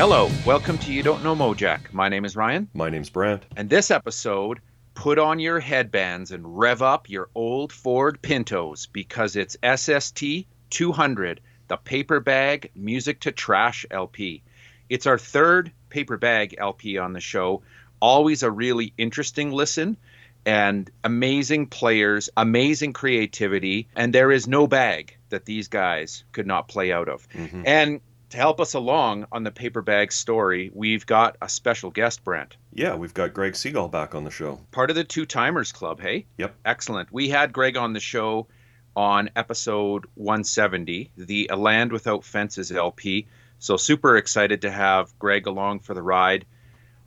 Hello, welcome to You Don't Know Mojack. My name is Ryan, My name's Brant. and this episode, put on your headbands and rev up your old Ford Pintos because it's SST 200, the paper bag music to trash LP. It's our third paper bag LP on the show. Always a really interesting listen and amazing players, amazing creativity, and there is no bag that these guys could not play out of. Mhm. And to help us along on the paper bag story, we've got a special guest, Brant. Yeah, we've got Greg Segal back on the show. Part of the Two Timers Club, hey? Yep. Excellent. We had Greg on the show on episode 170, the A Land Without Fences LP. So super excited to have Greg along for the ride.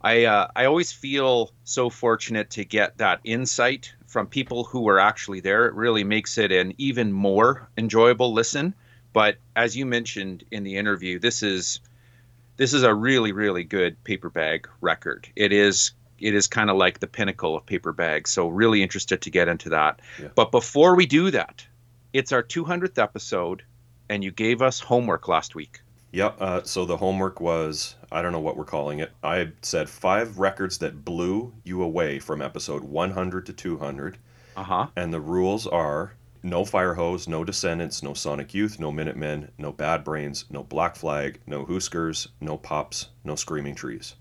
I uh, I always feel so fortunate to get that insight from people who were actually there. It really makes it an even more enjoyable listen. But as you mentioned in the interview, this is this is a really really good paper bag record. It is it is kind of like the pinnacle of paper bags. So really interested to get into that. Yeah. But before we do that, it's our 200th episode, and you gave us homework last week. Yep. Uh, so the homework was I don't know what we're calling it. I said five records that blew you away from episode 100 to 200, Uh huh. and the rules are no fire hose, no Descendents, no Sonic Youth, no Minutemen, no Bad Brains, no Black Flag, no Huskers, no Pops, no Screaming Trees.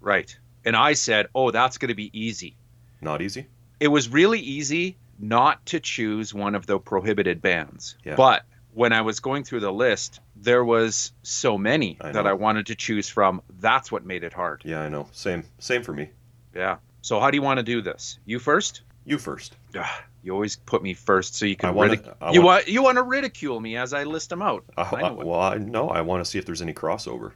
Right. And I said, oh, that's going to be easy. Not easy. It was really easy not to choose one of the prohibited bands. Yeah. But when I was going through the list, there was so many I that. I wanted to choose from. That's what made it hard. Yeah, I know. Same. Same for me. Yeah. So how do you want to do this? You first? You first. Ugh, you always put me first so you can wanna- ridic- I you want- you want to ridicule me as I list them out. Uh, I, uh, I what- well, I know. I want to see if there's any crossover.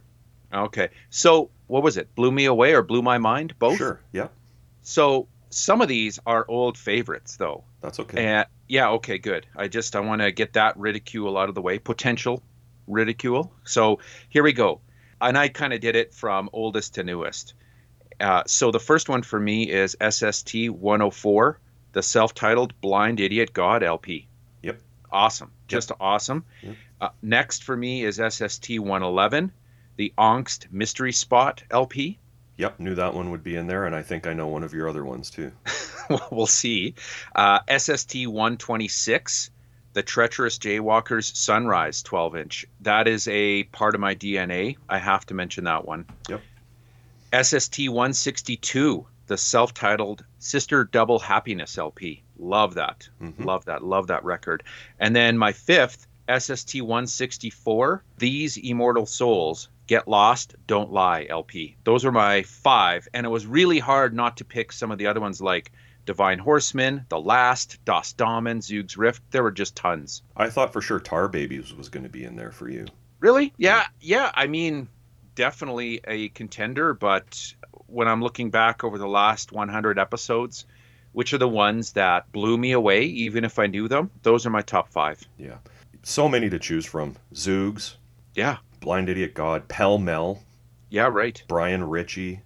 Okay. So what was it? Blew me away or blew my mind? Both. Sure. Yeah. So some of these are old favorites though. That's okay. And yeah, okay, good. I just I want to get that ridicule out of the way, potential ridicule. So here we go. And I kind of did it from oldest to newest. Uh, so the first one for me is SST 104, the self-titled Blind Idiot God LP. Yep. Awesome, just awesome. Yep. Uh, next for me is SST 111, the Angst Mystery Spot LP. Yep, knew that one would be in there, and I think I know one of your other ones too. we'll see. Uh, SST 126, the Treacherous Jaywalkers Sunrise 12 inch. That is a part of my DNA. I have to mention that one. Yep. SST 162, the self titled Sister Double Happiness LP. Love that. Mhm. Love that. Love that record. And then my fifth, SST 164, These Immortal Souls. Get Lost, Don't Lie LP. Those are my five. And it was really hard not to pick some of the other ones like Divine Horsemen, The Last, Das Damen, Zoogz Rift. There were just tons. I thought for sure Tar Babies was going to be in there for you. Really? Yeah, yeah. I mean, definitely a contender, but when I'm looking back over the last 100 episodes, which are the ones that blew me away, even if I knew them, those are my top five. Yeah. So many to choose from. Zoogz, Yeah, Blind Idiot God, Pell Mell, yeah, right. Brian Ritchie,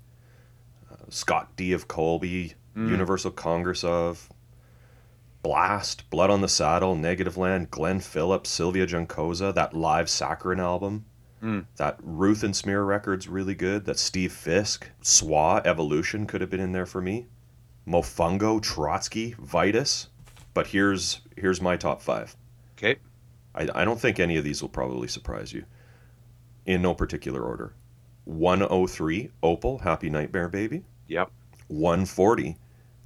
uh, Scott D. of Colby, Mm. Universal Congress of, Blast, Blood on the Saddle, Negative Land, Glenn Phillips, Sylvia Juncosa, that live Saccharine album. Mm. That Ruthensmear record's really good. That Steve Fisk, SWA, Evolution could have been in there for me. Mofungo, Trotsky, Vitus. But here's here's my top five. Okay. I, I don't think any of these will probably surprise you. In no particular order. 103, Opal, Happy Nightmare Baby. Yep. 140,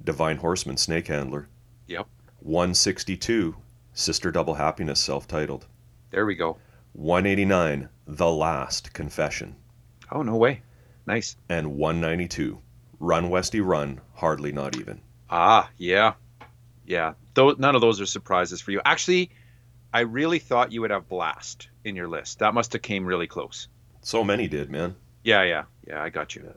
Divine Horsemen, Snake Handler. Yep. 162, Sister Double Happiness, self titled. There we go. 189, The Last Confession. Oh, no way. Nice. And 192, Run Westy Run, Hardly Not Even. Ah, yeah. Yeah. Though none of those are surprises for you. Actually, I really thought you would have Blast in your list. That must have came really close. So many did, man. Yeah, yeah. Yeah, I got you.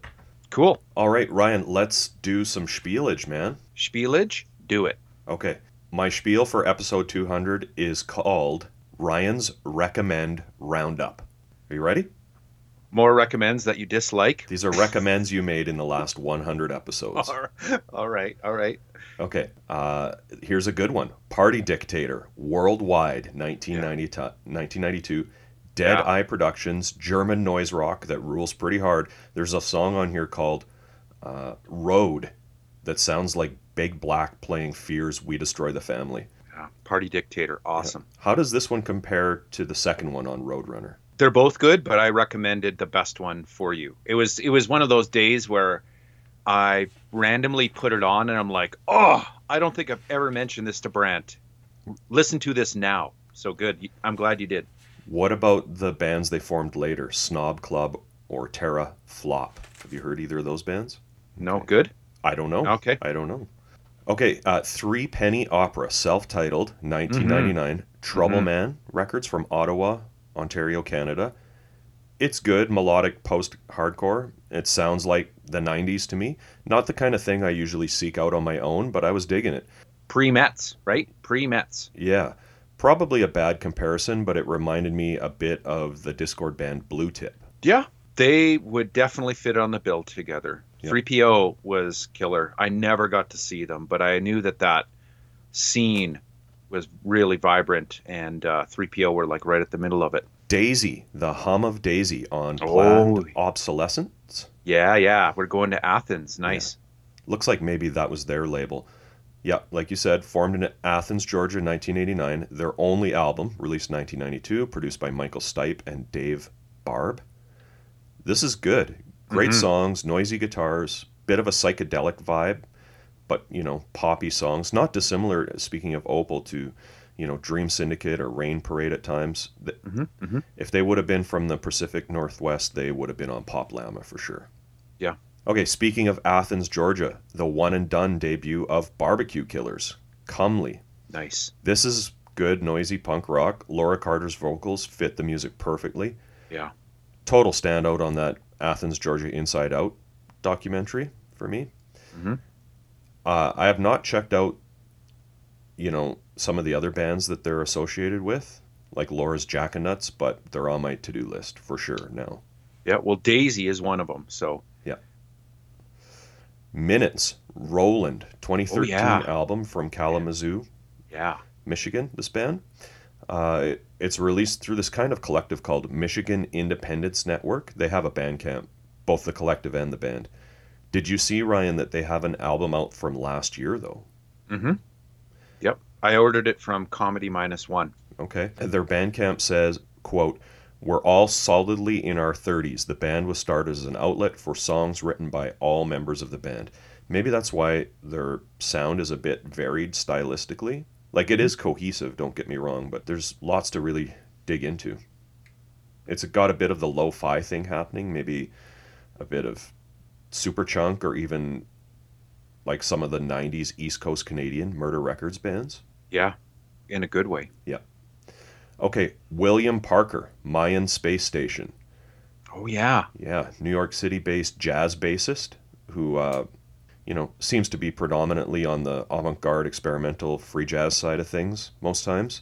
Cool. All right, Ryan, let's do some spielage, man. Spielage, do it. Okay. My spiel for episode 200 is called Ryan's Recommend Roundup. Are you ready? More recommends that you dislike. These are recommends you made in the last 100 episodes. all right, all right. Okay. Uh, here's a good one Party Dictator, Worldwide, 1990 1992. Dead Yeah. Eye Productions, German noise rock that rules pretty hard. There's a song on here called uh, Road that sounds like Big Black playing Fear's We Destroy the Family. Yeah. Party Dictator, awesome. How does this one compare to the second one on Roadrunner? They're both good, but I recommended the best one for you. It was it was one of those days where I randomly put it on and I'm like, oh, I don't think I've ever mentioned this to Brant. Listen to this now. So good. I'm glad you did. What about the bands they formed later, Snob Club or Terra Flop? Have you heard either of those bands? No, good. I don't know. Okay. I don't know. Okay, uh, Three Penny Opera, self-titled, 1999, Trouble Mhm. Man Records from Ottawa, Ontario, Canada. It's good melodic post-hardcore. It sounds like the 90s to me. Not the kind of thing I usually seek out on my own, but I was digging it. Pre Mets, right? Pre Mets. Yeah, probably a bad comparison, but it reminded me a bit of the Dischord band Blue Tip. Yeah. They would definitely fit on the bill together. Yep. 3PO was killer. I never got to see them, but I knew that that scene was really vibrant, and uh, 3PO were like right at the middle of it. Daisy, the hum of Daisy on Oh. Planned Obsolescence. Yeah, yeah. We're going to Athens. Nice. Looks like maybe that was their label. Yeah, like you said, formed in Athens, Georgia in 1989. Their only album, released 1992, produced by Michael Stipe and Dave Barbe. This is good. Great Mhm. songs, noisy guitars, bit of a psychedelic vibe, but, you know, poppy songs. Not dissimilar, speaking of Opal, to, you know, Dream Syndicate or Rain Parade at times. Th- hmm hmm If they would have been from the Pacific Northwest, they would have been on PopLlama for sure. Yeah. Okay, speaking of Athens, Georgia, the one and done debut of Barbecue Killers, Comely. Nice. This is good, noisy punk rock. Laura Carter's vocals fit the music perfectly. Yeah. Total standout on that Athens, Georgia Inside Out documentary for me. Mhm. Uh, I have not checked out, you know, some of the other bands that they're associated with, like Laura's Jack-O-Nuts, but they're on my to do list for sure now. Yeah. Well, Daisy is one of them. So yeah, Minutes, Roland, 2013 yeah. album from Kalamazoo, yeah. Michigan, this band. Uh, it's released through this kind of collective called Michigan Independence Network. They have a band camp, both the collective and the band. Did you see, Ryan, that they have an album out from last year, though? Mm hmm. Yep. I ordered it from Comedy Minus One. Okay. Their Bandcamp says, quote, We're all solidly in our 30s. The band was started as an outlet for songs written by all members of the band. Maybe that's why their sound is a bit varied stylistically. Like it is cohesive, don't get me wrong, but there's lots to really dig into. It's got a bit of the lo-fi thing happening, maybe a bit of Superchunk or even like some of the 90s East Coast Canadian Murder Records bands. Yeah. In a good way. Yeah. Okay, William Parker, Mayan Space Station. Oh yeah. Yeah, New York City based jazz bassist who, uh, you know, seems to be predominantly on the avant garde experimental free jazz side of things most times.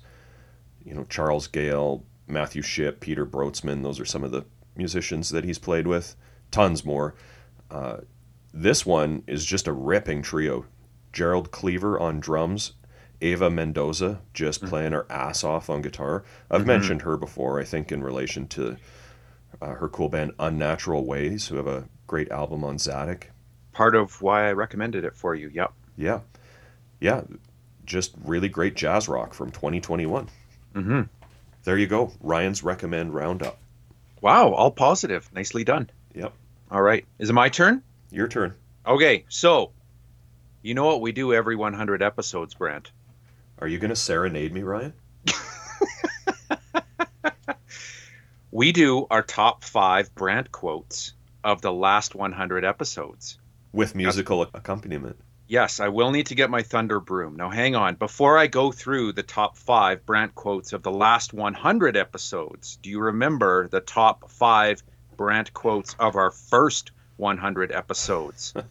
You know, Charles Gayle, Matthew Shipp, Peter Brötzmann, those are some of the musicians that he's played with. Tons more. Uh, this one is just a ripping trio. Gerald Cleaver on drums, Ava Mendoza just playing her ass off on guitar. I've Mhm. mentioned her before, I think, in relation to uh, her cool band Unnatural Ways, who have a great album on Tzadik. Part of why I recommended it for you. Yep. Yeah. Yeah. Just really great jazz rock from 2021. hmm There you go. Ryan's Recommend Roundup. Wow. All positive. Nicely done. Yep. All right. Is it my turn? Your turn. Okay. So, you know what we do every 100 episodes, Brant? Are you going to serenade me, Ryan? We do our top five Brant quotes of the last 100 episodes. With musical accompaniment. Yes, I will need to get my thunder broom. Now, hang on. Before I go through the top five Brant quotes of the last 100 episodes, do you remember the top five Brant quotes of our first 100 episodes?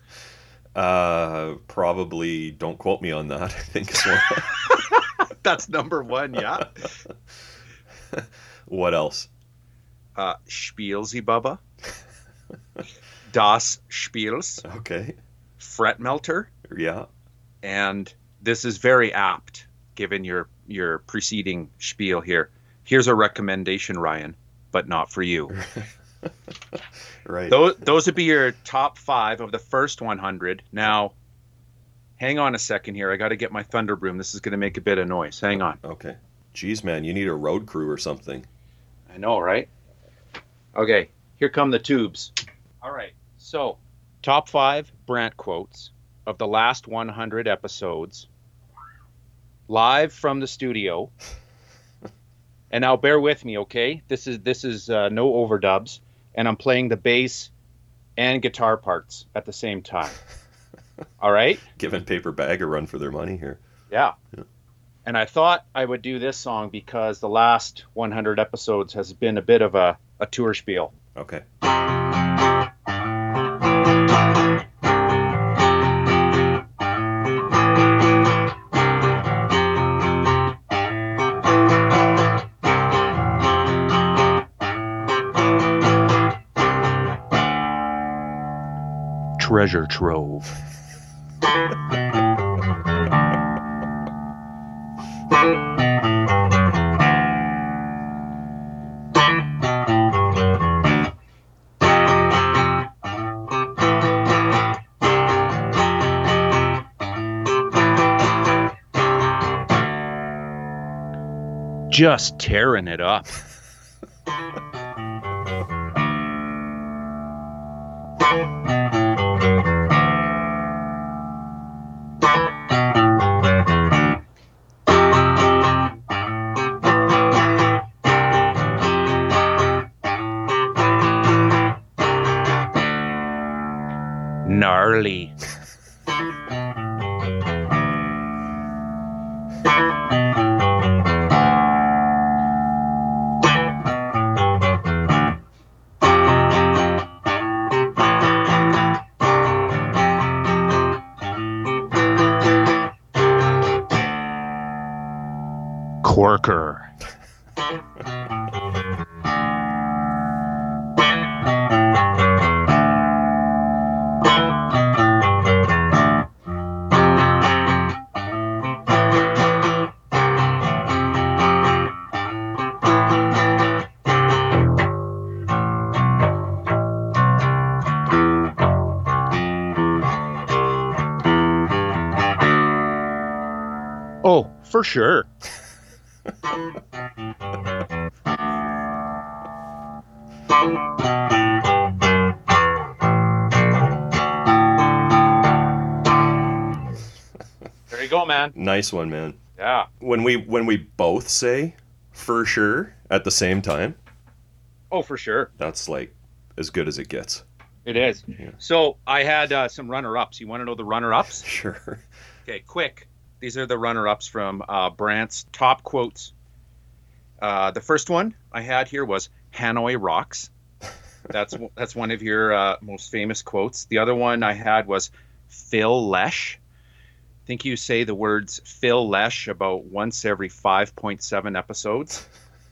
Uh, probably don't quote me on that. I think one. That's number one, yeah. what else? Uh, Spielsy Bubba. Das Spiels. Okay. Fretmelter. Yeah. and this is very apt given your your preceding spiel here. Here's a recommendation, Ryan. but not for you. right. Those those would be your top five of the first 100. Now, hang on a second here. I got to get my thunder broom. This is going to make a bit of noise. Hang on. Okay. Jeez, man, you need a road crew or something. I know, right? Okay, here come the tubes. All right, so top five Brant quotes of the last 100 episodes, live from the studio. and now bear with me, okay? This is this is uh, no overdubs, and I'm playing the bass and guitar parts at the same time. All right? Giving Paper Bag a run for their money here. Yeah. Yeah. And I thought I would do this song because the last 100 episodes has been a bit of a, a tour spiel. Okay. Treasure trove. Just tearing it up. For sure. There you go, man. Nice one, man. Yeah. When we when we both say for sure at the same time, Oh, for sure. that's like as good as it gets. It is. Yeah. So I had uh, some runner-ups. You want to know the runner-ups? Sure. Okay, quick. These are the runner-ups from uh, Brant's top quotes. Uh, the first one I had here was "Hanoi rocks." That's that's one of your uh, most famous quotes. The other one I had was "Phil Lesh." I think you say the words "Phil Lesh" about once every five point seven episodes.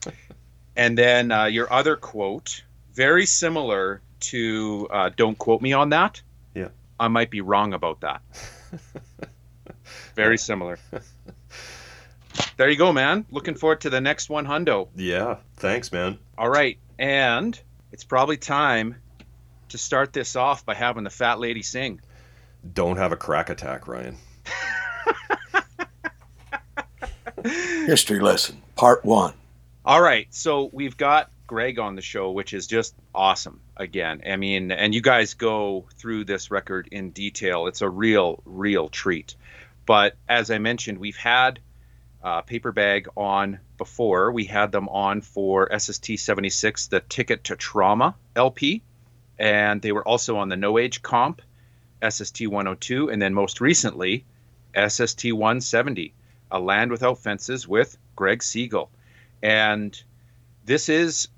and then uh, your other quote, very similar to uh, "Don't quote me on that." Yeah. I might be wrong about that. Very similar. There you go, man. Looking forward to the next one, Hundo. Yeah. Thanks, man. All right, and it's probably time to start this off by having the fat lady sing. Don't have a crack attack, Ryan. History lesson, part one. All right, so we've got Greg on the show, which is just awesome. Again, I mean, and you guys go through this record in detail. It's a real, real treat. But as I mentioned, we've had uh, Paper Bag on before. We had them on for SST 76, the Ticket to Trauma LP. And they were also on the No Age Comp, SST 102, and then most recently, SST 170, A Land Without Fences with Greg Segal. And this is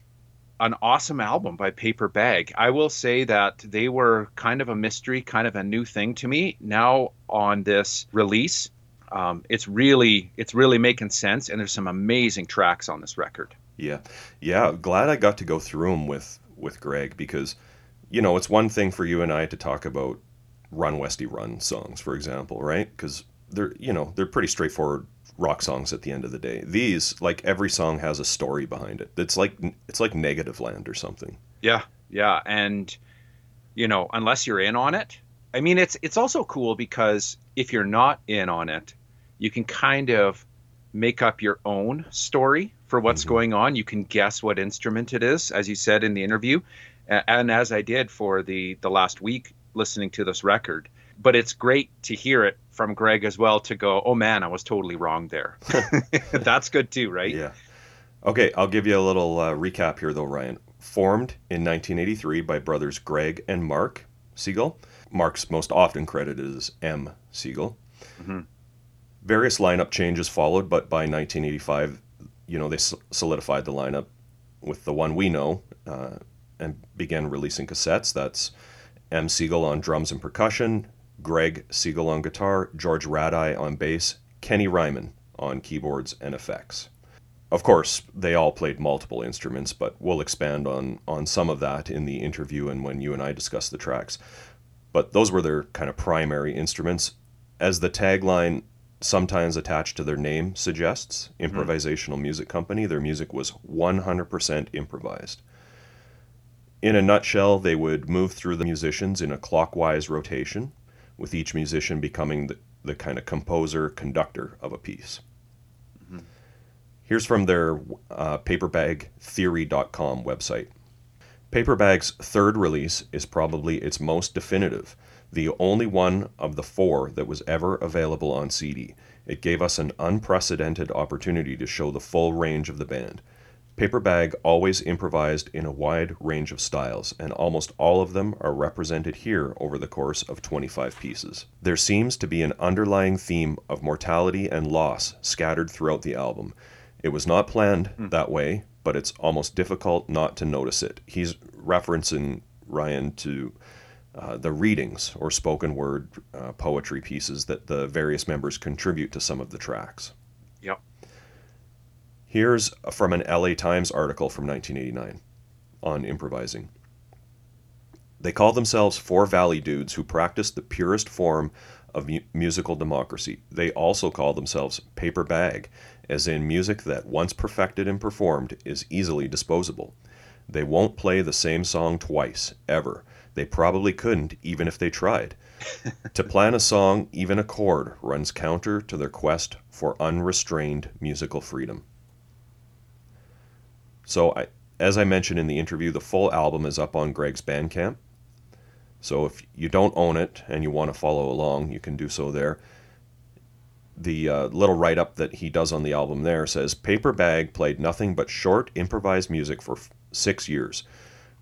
an awesome album by Paper Bag. I will say that they were kind of a mystery, kind of a new thing to me. Now on this release, um, it's really it's really making sense, and there's some amazing tracks on this record. Yeah, yeah. Glad I got to go through them with with Greg because, you know, it's one thing for you and I to talk about Run Westy Run songs, for example, right? Because they're you know they're pretty straightforward rock songs at the end of the day. These, like every song has a story behind it. It's like it's like Negative Land or something. Yeah, yeah, and you know, unless you're in on it, I mean, it's it's also cool because if you're not in on it, you can kind of make up your own story for what's mm-hmm. going on. You can guess what instrument it is, as you said in the interview, and as I did for the the last week listening to this record. But it's great to hear it from Greg as well to go, oh man, I was totally wrong there. That's good too, right? Yeah. Okay, I'll give you a little uh, recap here though, Ryan. Formed in 1983 by brothers Greg and Mark Segal. Mark's most often credited as M. Segal. Mm-hmm. Various lineup changes followed, but by 1985, you know, they solidified the lineup with the one we know uh, and began releasing cassettes. That's M. Segal on drums and percussion, Greg Segal on guitar, George Radai on bass, Kenny Ryman on keyboards and effects. Of course, they all played multiple instruments, but we'll expand on, on some of that in the interview and when you and I discuss the tracks. But those were their kind of primary instruments. As the tagline sometimes attached to their name suggests, mm-hmm. improvisational mm-hmm. music company, their music was 100% improvised. In a nutshell, they would move through the musicians in a clockwise rotation, with each musician becoming the, the kind of composer conductor of a piece. Mm-hmm. Here's from their uh, paperbagtheory.com website. Paperbag's third release is probably its most definitive, the only one of the four that was ever available on CD. It gave us an unprecedented opportunity to show the full range of the band. Paperbag always improvised in a wide range of styles, and almost all of them are represented here over the course of 25 pieces. There seems to be an underlying theme of mortality and loss scattered throughout the album. It was not planned mm. that way, but it's almost difficult not to notice it. He's referencing Ryan to uh, the readings or spoken word uh, poetry pieces that the various members contribute to some of the tracks. Here's from an LA Times article from 1989 on improvising. They call themselves Four Valley Dudes who practice the purest form of mu- musical democracy. They also call themselves Paper Bag, as in music that, once perfected and performed, is easily disposable. They won't play the same song twice, ever. They probably couldn't, even if they tried. to plan a song, even a chord, runs counter to their quest for unrestrained musical freedom. So, I, as I mentioned in the interview, the full album is up on Greg's Bandcamp. So, if you don't own it and you want to follow along, you can do so there. The uh, little write up that he does on the album there says Paper Bag played nothing but short, improvised music for f- six years.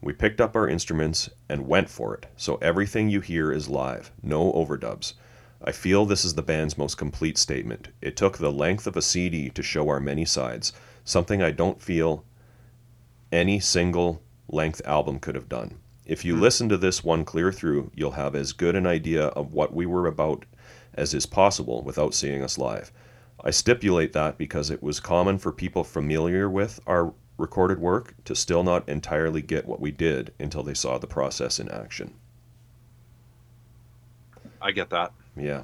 We picked up our instruments and went for it, so everything you hear is live, no overdubs. I feel this is the band's most complete statement. It took the length of a CD to show our many sides, something I don't feel any single length album could have done. If you mm. listen to this one clear through, you'll have as good an idea of what we were about as is possible without seeing us live. I stipulate that because it was common for people familiar with our recorded work to still not entirely get what we did until they saw the process in action. I get that. Yeah.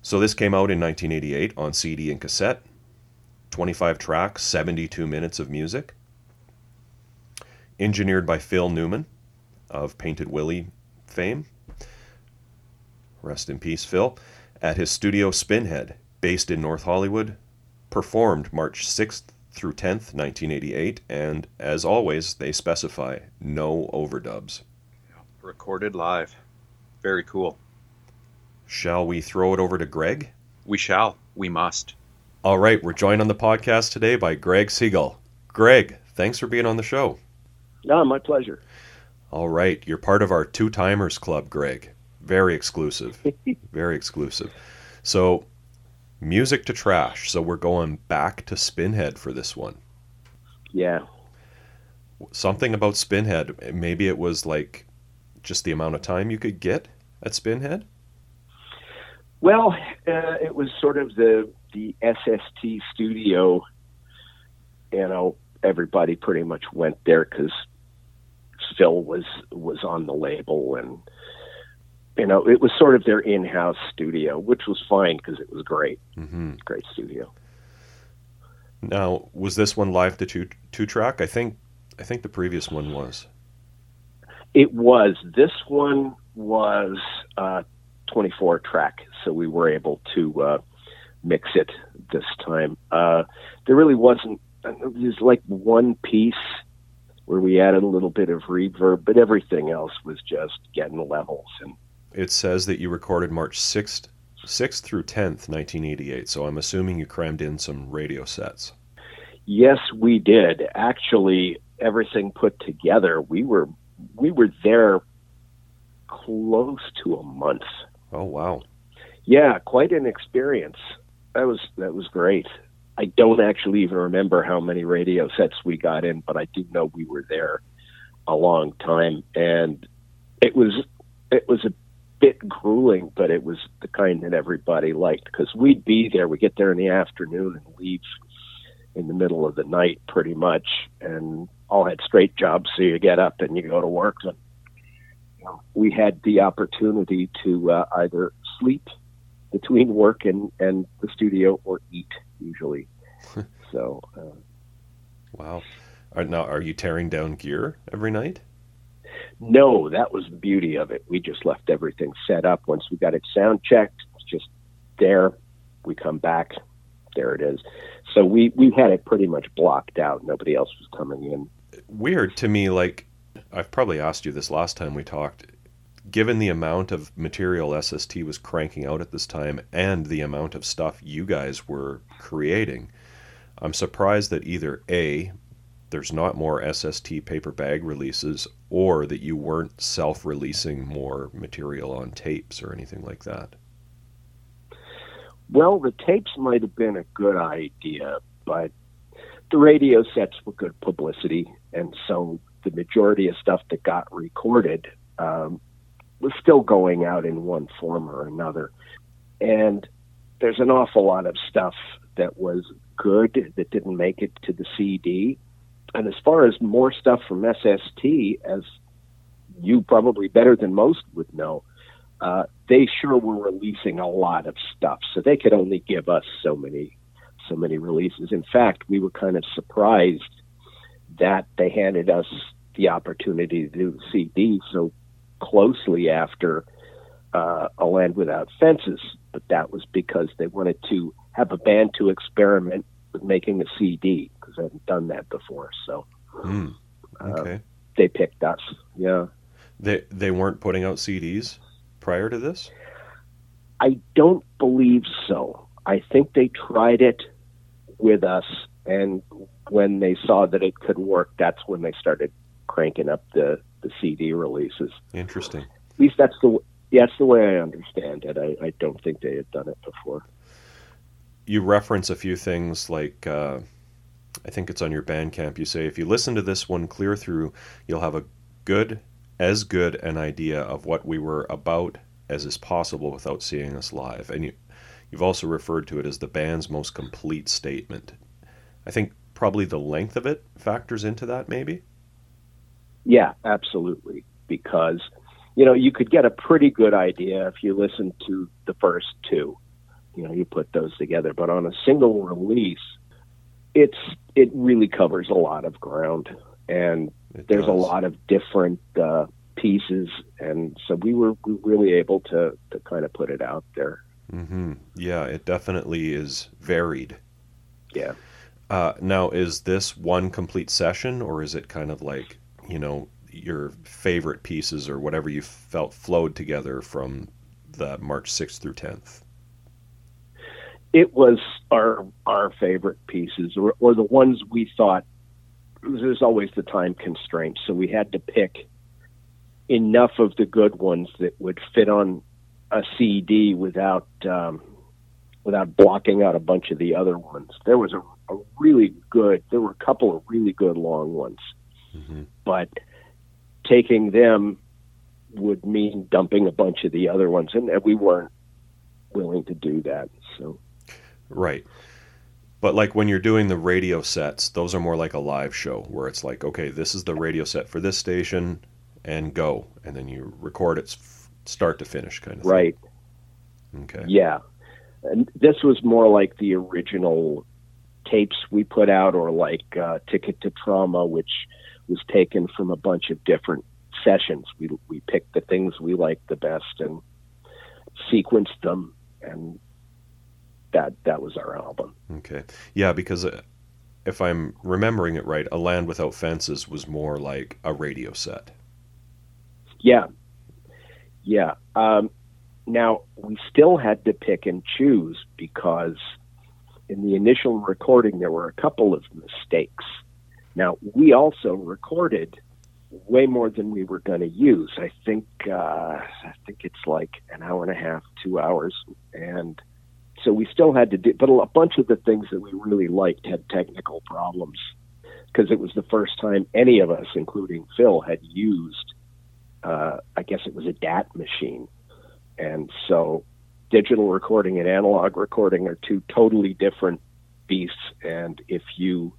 So this came out in 1988 on CD and cassette. 25 tracks, 72 minutes of music engineered by Phil Newman of Painted Willie fame. Rest in peace, Phil. At his studio Spinhead, based in North Hollywood, performed March 6th through 10th, 1988, and as always, they specify no overdubs. Recorded live. Very cool. Shall we throw it over to Greg? We shall. We must. All right, we're joined on the podcast today by Greg Segal. Greg, thanks for being on the show. No, my pleasure. All right. You're part of our two timers club, Greg. Very exclusive. Very exclusive. So, music to trash. So, we're going back to Spinhead for this one. Yeah. Something about Spinhead. Maybe it was like just the amount of time you could get at Spinhead? Well, uh, it was sort of the the SST studio, you know, everybody pretty much went there because Phil was was on the label, and you know, it was sort of their in-house studio, which was fine because it was great, hmm great studio. Now, was this one live to two two track? I think I think the previous one was. It was. This one was uh, 24 track, so we were able to uh, mix it this time. Uh, there really wasn't. There's like one piece where we added a little bit of reverb, but everything else was just getting levels. And It says that you recorded March sixth, sixth through tenth, nineteen eighty eight. So I'm assuming you crammed in some radio sets. yes, we did. Actually, everything put together, we were we were there close to a month. Oh wow. Yeah, quite an experience. That was that was great. I don't actually even remember how many radio sets we got in, but I do know we were there a long time, and it was it was a bit grueling, but it was the kind that everybody liked because we'd be there. we'd get there in the afternoon and leave in the middle of the night, pretty much, and all had straight jobs, so you get up and you go to work. And, you know, we had the opportunity to uh, either sleep between work and, and the studio or eat usually. so uh, Wow. Are, now, are you tearing down gear every night? no, that was the beauty of it. We just left everything set up. Once we got it sound checked, it's just there. We come back, there it is. So we we had it pretty much blocked out. Nobody else was coming in. Weird to me. Like I've probably asked you this last time we talked. Given the amount of material SST was cranking out at this time and the amount of stuff you guys were creating, I'm surprised that either A, there's not more SST paper bag releases, or that you weren't self releasing more material on tapes or anything like that. Well, the tapes might have been a good idea, but the radio sets were good publicity, and so the majority of stuff that got recorded um, was still going out in one form or another. And there's an awful lot of stuff that was good that didn't make it to the CD. And as far as more stuff from SST, as you probably better than most would know, uh, they sure were releasing a lot of stuff, so they could only give us so many, so many releases. In fact, we were kind of surprised that they handed us the opportunity to do the CD so closely after uh, A Land Without Fences, but that was because they wanted to have a band to experiment with making a CD because they hadn't done that before. So Hmm. uh, they picked us. Yeah. They they weren't putting out CDs prior to this. I don't believe so. I think they tried it with us, and when they saw that it could work, that's when they started cranking up the, the CD releases. Interesting. At least that's the yeah, that's the way I understand it. I, I don't think they had done it before. you reference a few things like uh, I think it's on your Bandcamp. You say if you listen to this one clear through, you'll have a good, as good an idea of what we were about as is possible without seeing us live. And you, you've also referred to it as the band's most complete statement. I think probably the length of it factors into that, maybe. Yeah, absolutely. Because, you know, you could get a pretty good idea if you listen to the first two. You know, you put those together. But on a single release, it's it really covers a lot of ground. And It there's a lot of different uh, pieces. And so we were, we really able to, to kind of put it out there. hmm Yeah, it definitely is varied. Yeah. Uh, now, is this one complete session, or is it kind of like you know your favorite pieces or whatever you felt flowed together from the March sixth through tenth? it was our our favorite pieces or, or the ones we thought there's always the time constraint so we had to pick enough of the good ones that would fit on a CD without um, without blocking out a bunch of the other ones there was a, a really good there were a couple of really good long ones Mm-hmm. but taking them would mean dumping a bunch of the other ones and we weren't willing to do that so Right. But like when you're doing the radio sets, those are more like a live show where it's like, okay, this is the radio set for this station, and go, and then you record it start to finish kind of right. thing. Okay. Yeah, and this was more like the original tapes we put out, or like uh, Ticket to Trauma, which was taken from a bunch of different sessions. We we picked the things we liked the best and sequenced them, and that that was our album. Okay. Yeah, because uh, if I'm remembering it right, A Land Without Fences was more like a radio set. Yeah, yeah. Um, now we still had to pick and choose because in the initial recording there were a couple of mistakes. Now we also recorded way more than we were going to use. I think uh, I think it's like an hour and a half, two hours, and so we still had to do. But a bunch of the things that we really liked had technical problems because it was the first time any of us, including Phil, had used. Uh, I guess it was a DAT machine, and so digital recording and analog recording are two totally different beasts. And if you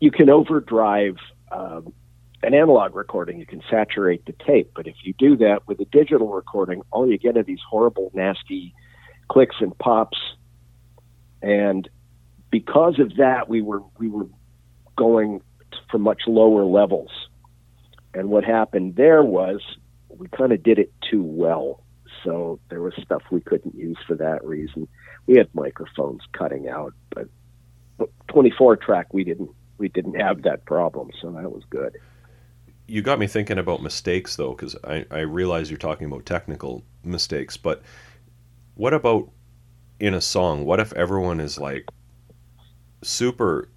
you can overdrive um, an analog recording, you can saturate the tape. But if you do that with a digital recording, all you get are these horrible, nasty clicks and pops. And because of that, we were we were going for much lower levels. And what happened there was we kind of did it too well. So there was stuff we couldn't use for that reason. We had microphones cutting out, but 24 track we didn't we didn't have that problem, so that was good you got me thinking about mistakes though, because I, I realize you're talking about technical mistakes, but what about in a song? What if everyone is like super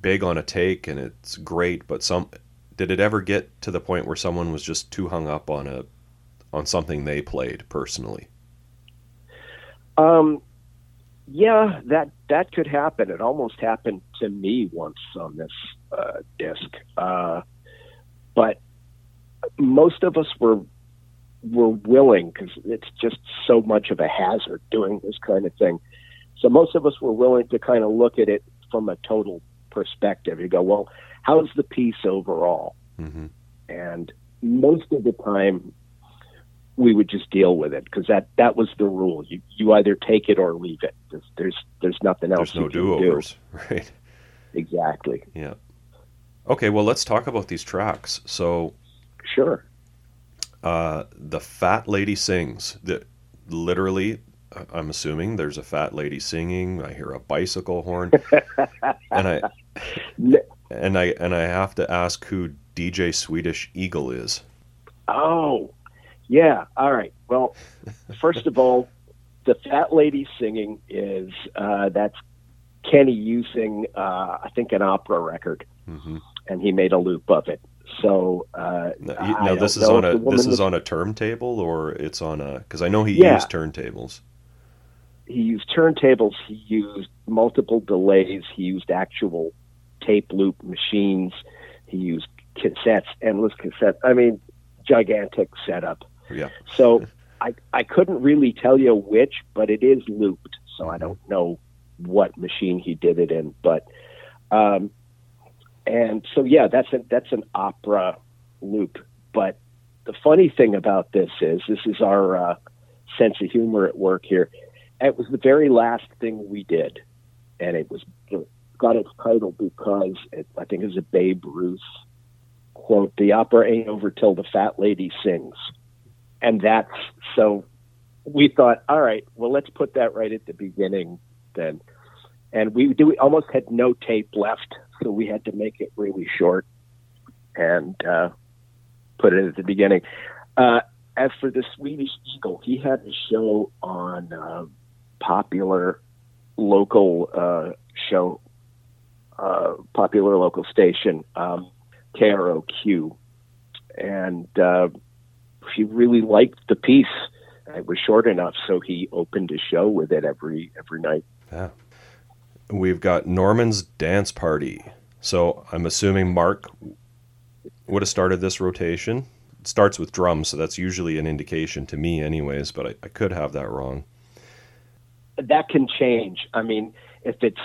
big on a take and it's great, but some did it ever get to the point where someone was just too hung up on a on something they played personally? Um, yeah, that that could happen. It almost happened to me once on this uh, disc. Uh, but most of us were were willing because it's just so much of a hazard doing this kind of thing. So most of us were willing to kind of look at it from a total perspective. You go, well, how's the piece overall? Mm-hmm. And most of the time, we would just deal with it because that that was the rule. You you either take it or leave it. There's there's, there's nothing else. There's no do overs, right? Exactly. Yeah. Okay, well, let's talk about these tracks. So, sure. Uh, the fat lady sings. That literally, I'm assuming there's a fat lady singing. I hear a bicycle horn, and I and I and I have to ask who DJ Swedish Egil is. Oh, yeah. All right. Well, first of all, the fat lady singing is uh, that's Kenny using uh, I think an opera record. Mm-hmm and he made a loop of it. So uh, now, this is on a this is on a turntable or it's on a because I know he yeah. used turntables. He used turntables. He used multiple delays. He used actual tape loop machines. He used cassettes, endless cassettes. I mean, gigantic setup. Yeah. So I I couldn't really tell you which, but it is looped. So I don't know what machine he did it in, but um, and so yeah, that's a, that's an opera loop. But the funny thing about this is this is our uh, sense of humor at work here. It was the very last thing we did, and it was got its title because it, I think it was a Babe Ruth quote: "The opera ain't over till the fat lady sings," and that's so. We thought, all right, well, let's put that right at the beginning then and we do we almost had no tape left, so we had to make it really short and uh, put it at the beginning. Uh, as for the Swedish Egil, he had a show on uh, popular local uh, show, uh, popular local station, um, KROQ, and uh, he really liked the piece. It was short enough, so he opened a show with it every every night. Yeah we've got Norman's dance party. So I'm assuming Mark would have started this rotation. It starts with drums, so that's usually an indication to me, anyways. But I, I could have that wrong. That can change. I mean, if it's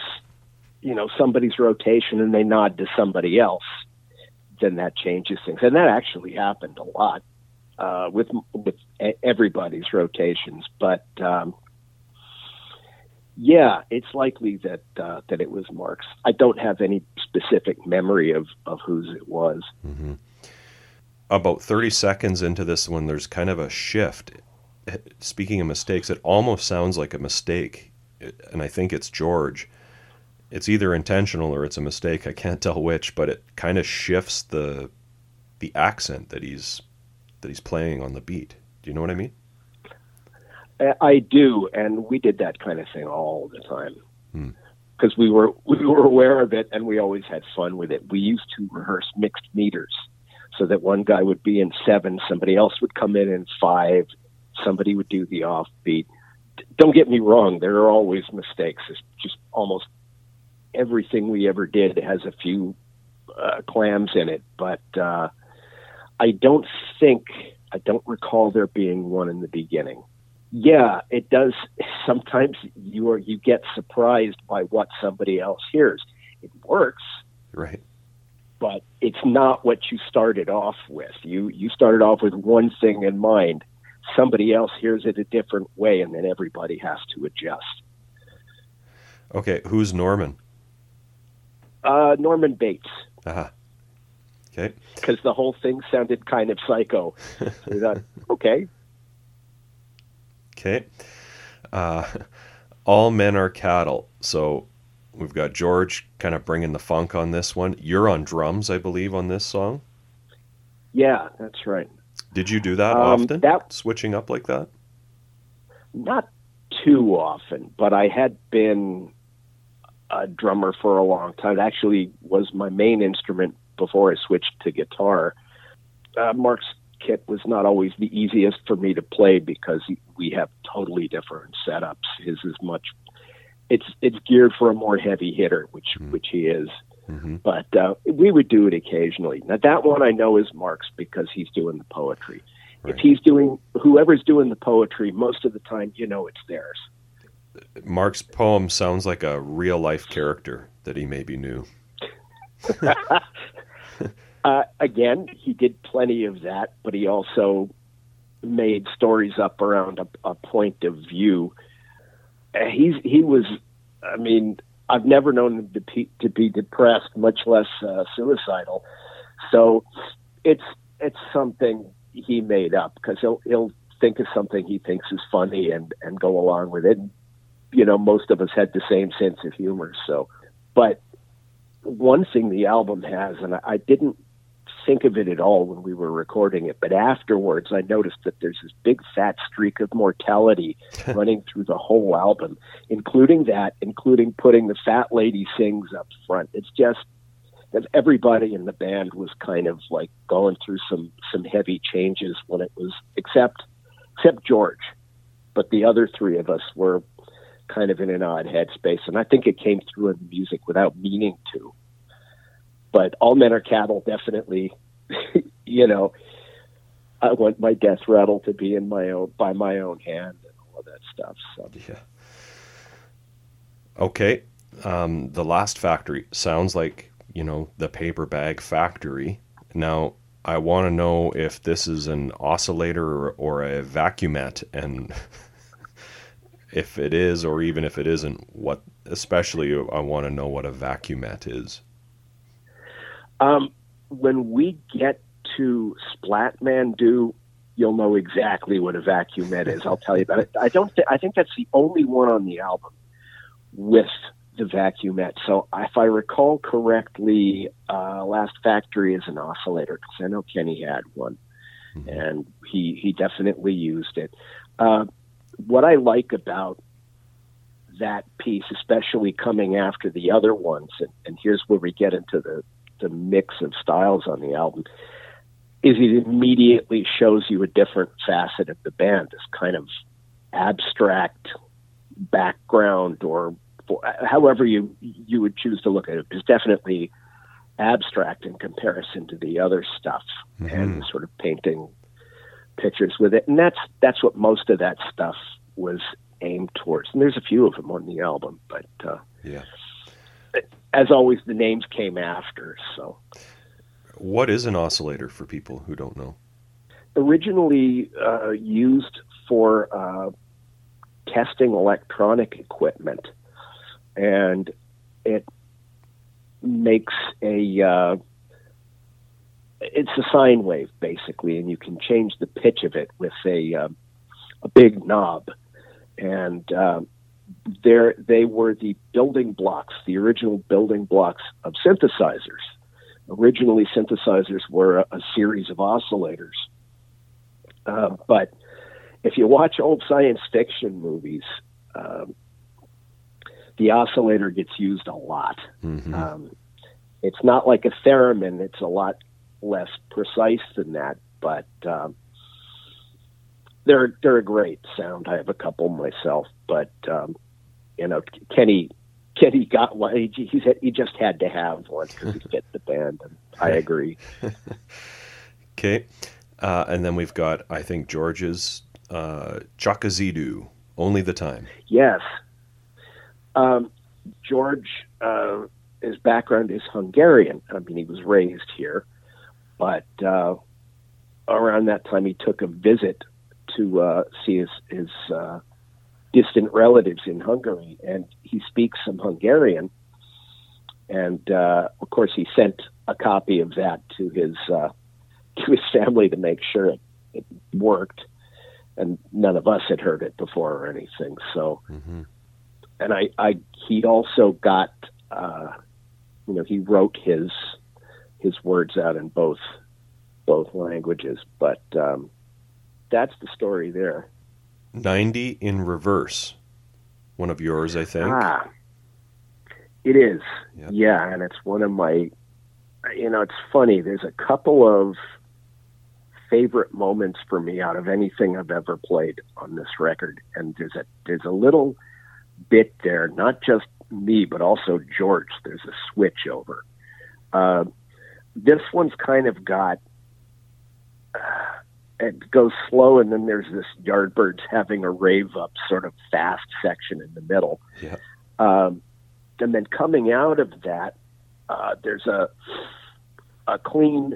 you know somebody's rotation and they nod to somebody else, then that changes things, and that actually happened a lot. Uh, with with everybody's rotations. But um, yeah, it's likely that uh, that it was Mark's. I don't have any specific memory of of whose it was. Mm-hmm. About thirty seconds into this one, there's kind of a shift. Speaking of mistakes, it almost sounds like a mistake, and I think it's George. It's either intentional or it's a mistake. I can't tell which, but it kind of shifts the the accent that he's that he's playing on the beat. Do you know what I mean? I do, and we did that kind of thing all the time because hmm. we were we were aware of it, and we always had fun with it. We used to rehearse mixed meters, so that one guy would be in seven, somebody else would come in in five, somebody would do the offbeat. Don't get me wrong; there are always mistakes. It's just almost everything we ever did has a few uh, clams in it, but uh, I don't think I don't recall there being one in the beginning yeah, it does. Sometimes you are you get surprised by what somebody else hears. It works, right? But it's not what you started off with. You you started off with one thing in mind. Somebody else hears it a different way, and then everybody has to adjust. Okay, who's Norman? Uh, Norman Bates. Uh-huh. Okay. Because the whole thing sounded kind of psycho. so we thought, okay, Okay. Uh, all men are cattle. So we've got George kind of bringing the funk on this one. You're on drums, I believe, on this song. Yeah, that's right. Did you do that um, often? That, switching up like that? Not too often, but I had been a drummer for a long time. It actually was my main instrument before I switched to guitar. Uh, Mark's kit was not always the easiest for me to play because we have totally different setups. His is much it's it's geared for a more heavy hitter, which mm-hmm. which he is. Mm-hmm. But uh, we would do it occasionally. Now that one I know is Mark's because he's doing the poetry. Right. If he's doing whoever's doing the poetry, most of the time you know it's theirs. Mark's poem sounds like a real life character that he maybe knew. Uh, again, he did plenty of that, but he also made stories up around a, a point of view. Uh, he's he was, I mean, I've never known him to be, to be depressed, much less uh, suicidal. So it's it's something he made up because he'll he'll think of something he thinks is funny and and go along with it. You know, most of us had the same sense of humor. So, but one thing the album has, and I, I didn't think of it at all when we were recording it, but afterwards I noticed that there's this big fat streak of mortality running through the whole album, including that, including putting the fat lady sings up front. It's just that everybody in the band was kind of like going through some some heavy changes when it was except except George, but the other three of us were kind of in an odd headspace, and I think it came through in the music without meaning to but all men are cattle definitely. You know i want my death rattle to be in my own by my own hand and all of that stuff so. Yeah. Okay um, the last factory sounds like you know the paper bag factory. Now i want to know if this is an oscillator or, or a vacuumette and if it is or even if it isn't what especially i want to know what a vacuumette is um, when we get to Splatman Do, you'll know exactly what a vacuumette is. I'll tell you about it. I don't. Th- I think that's the only one on the album with the vacuumette. So if I recall correctly, uh, Last Factory is an oscillator because I know Kenny had one, mm-hmm. and he he definitely used it. Uh, what I like about that piece, especially coming after the other ones, and, and here's where we get into the the mix of styles on the album is it immediately shows you a different facet of the band, this kind of abstract background or, however you you would choose to look at it is definitely abstract in comparison to the other stuff mm-hmm. and sort of painting pictures with it. And that's that's what most of that stuff was aimed towards. And there's a few of them on the album but uh, yeah as always, the names came after. So, what is an oscillator for people who don't know? originally uh, used for uh, testing electronic equipment, and it makes a uh, it's a sine wave basically, and you can change the pitch of it with a uh, a big knob, and uh, there they were the building blocks, the original building blocks of synthesizers. Originally, synthesizers were a, a series of oscillators, uh, but if you watch old science fiction movies, um, the oscillator gets used a lot. Mm-hmm. Um, it's not like a theremin; it's a lot less precise than that, but um, they're they're a great sound. I have a couple myself, but um, you know, Kenny Kenny got one. He, he said he just had to have one because he fit the band, and I agree. Okay. Uh, and then we've got, I think, George's uh, Chakazidu, Only the Time. Yes, um, George. Uh, his background is Hungarian. I mean, he was raised here, but uh, around that time he took a visit to uh, see his his uh, distant relatives in Hungary, and he speaks some Hungarian. And uh, of course, he sent a copy of that to his uh, to his family to make sure it, it worked. And none of us had heard it before or anything. So, Mm-hmm. and I, I he also got, uh, you know, he wrote his his words out in both both languages. But um, that's the story there. 90 in reverse. One of yours, I think. Ah, it is. Yep. Yeah, and it's one of my. You know, it's funny. There's a couple of favorite moments for me out of anything I've ever played on this record, and there's a there's a little bit there, not just me, but also George. There's a switch over. Uh, this one's kind of got. Uh, it goes slow, and then there's this Yardbirds having a rave up sort of fast section in the middle. Yeah. Um, and then coming out of that, uh, there's a a clean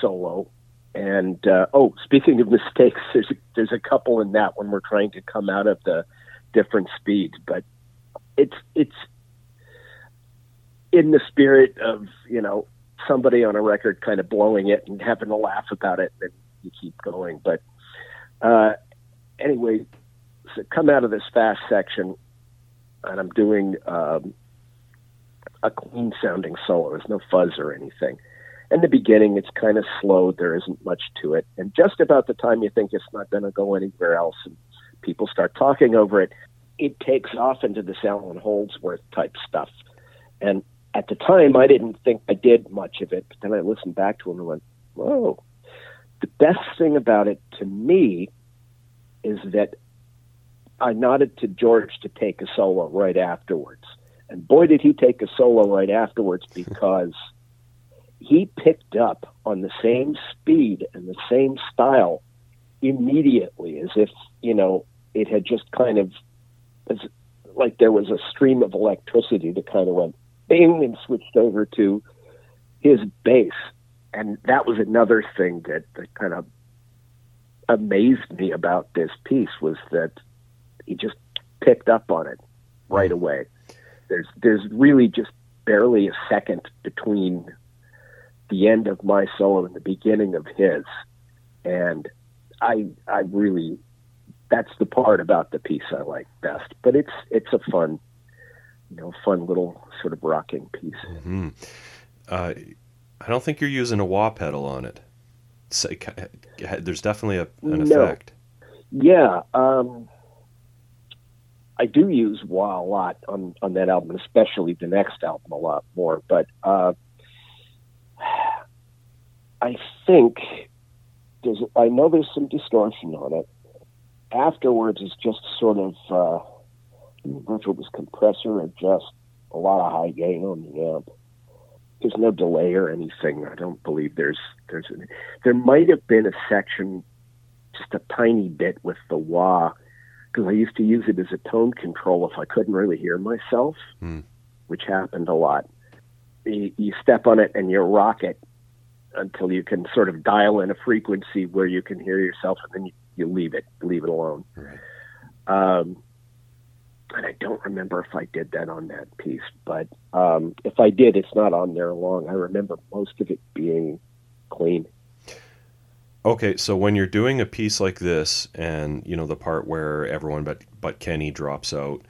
solo. And uh, oh, speaking of mistakes, there's a, there's a couple in that when we're trying to come out of the different speeds, but it's it's in the spirit of you know somebody on a record kind of blowing it and having a laugh about it, and you keep going. But uh, anyway, so come out of this fast section, and I'm doing um, a clean sounding solo. There's no fuzz or anything. In the beginning, it's kind of slow. There isn't much to it. And just about the time you think it's not going to go anywhere else and people start talking over it, it takes off into this Allan Holdsworth type stuff. And at the time, I didn't think I did much of it. But then I listened back to it and went, whoa. The best thing about it to me is that I nodded to George to take a solo right afterwards. And boy, did he take a solo right afterwards because he picked up on the same speed and the same style immediately, as if, you know, it had just kind of, as like there was a stream of electricity that kind of went bing and switched over to his bass. And that was another thing that, that kind of amazed me about this piece was that he just picked up on it right away. There's there's really just barely a second between the end of my solo and the beginning of his, and I I really that's the part about the piece I like best. But it's it's a fun, you know, fun little sort of rocking piece. hmm Uh, I don't think you're using a wah pedal on it. So, there's definitely a, an No. effect. Yeah, um, I do use wah a lot on on that album, especially the next album a lot more. But uh, I think there's I know there's some distortion on it. Afterwards, it's just sort of uh, I don't know if it was compressor or just a lot of high gain on the amp. There's no delay or anything. I don't believe there's there's there might have been a section just a tiny bit with the wah because I used to use it as a tone control if I couldn't really hear myself, Hmm. which happened a lot. You, you step on it and you rock it, until you can sort of dial in a frequency where you can hear yourself, and then you, you leave it, leave it alone. Right. Um, and I don't remember if I did that on that piece, but um, if I did, it's not on there long. I remember most of it being clean. Okay, so when you're doing a piece like this, and you know the part where everyone but but Kenny drops out,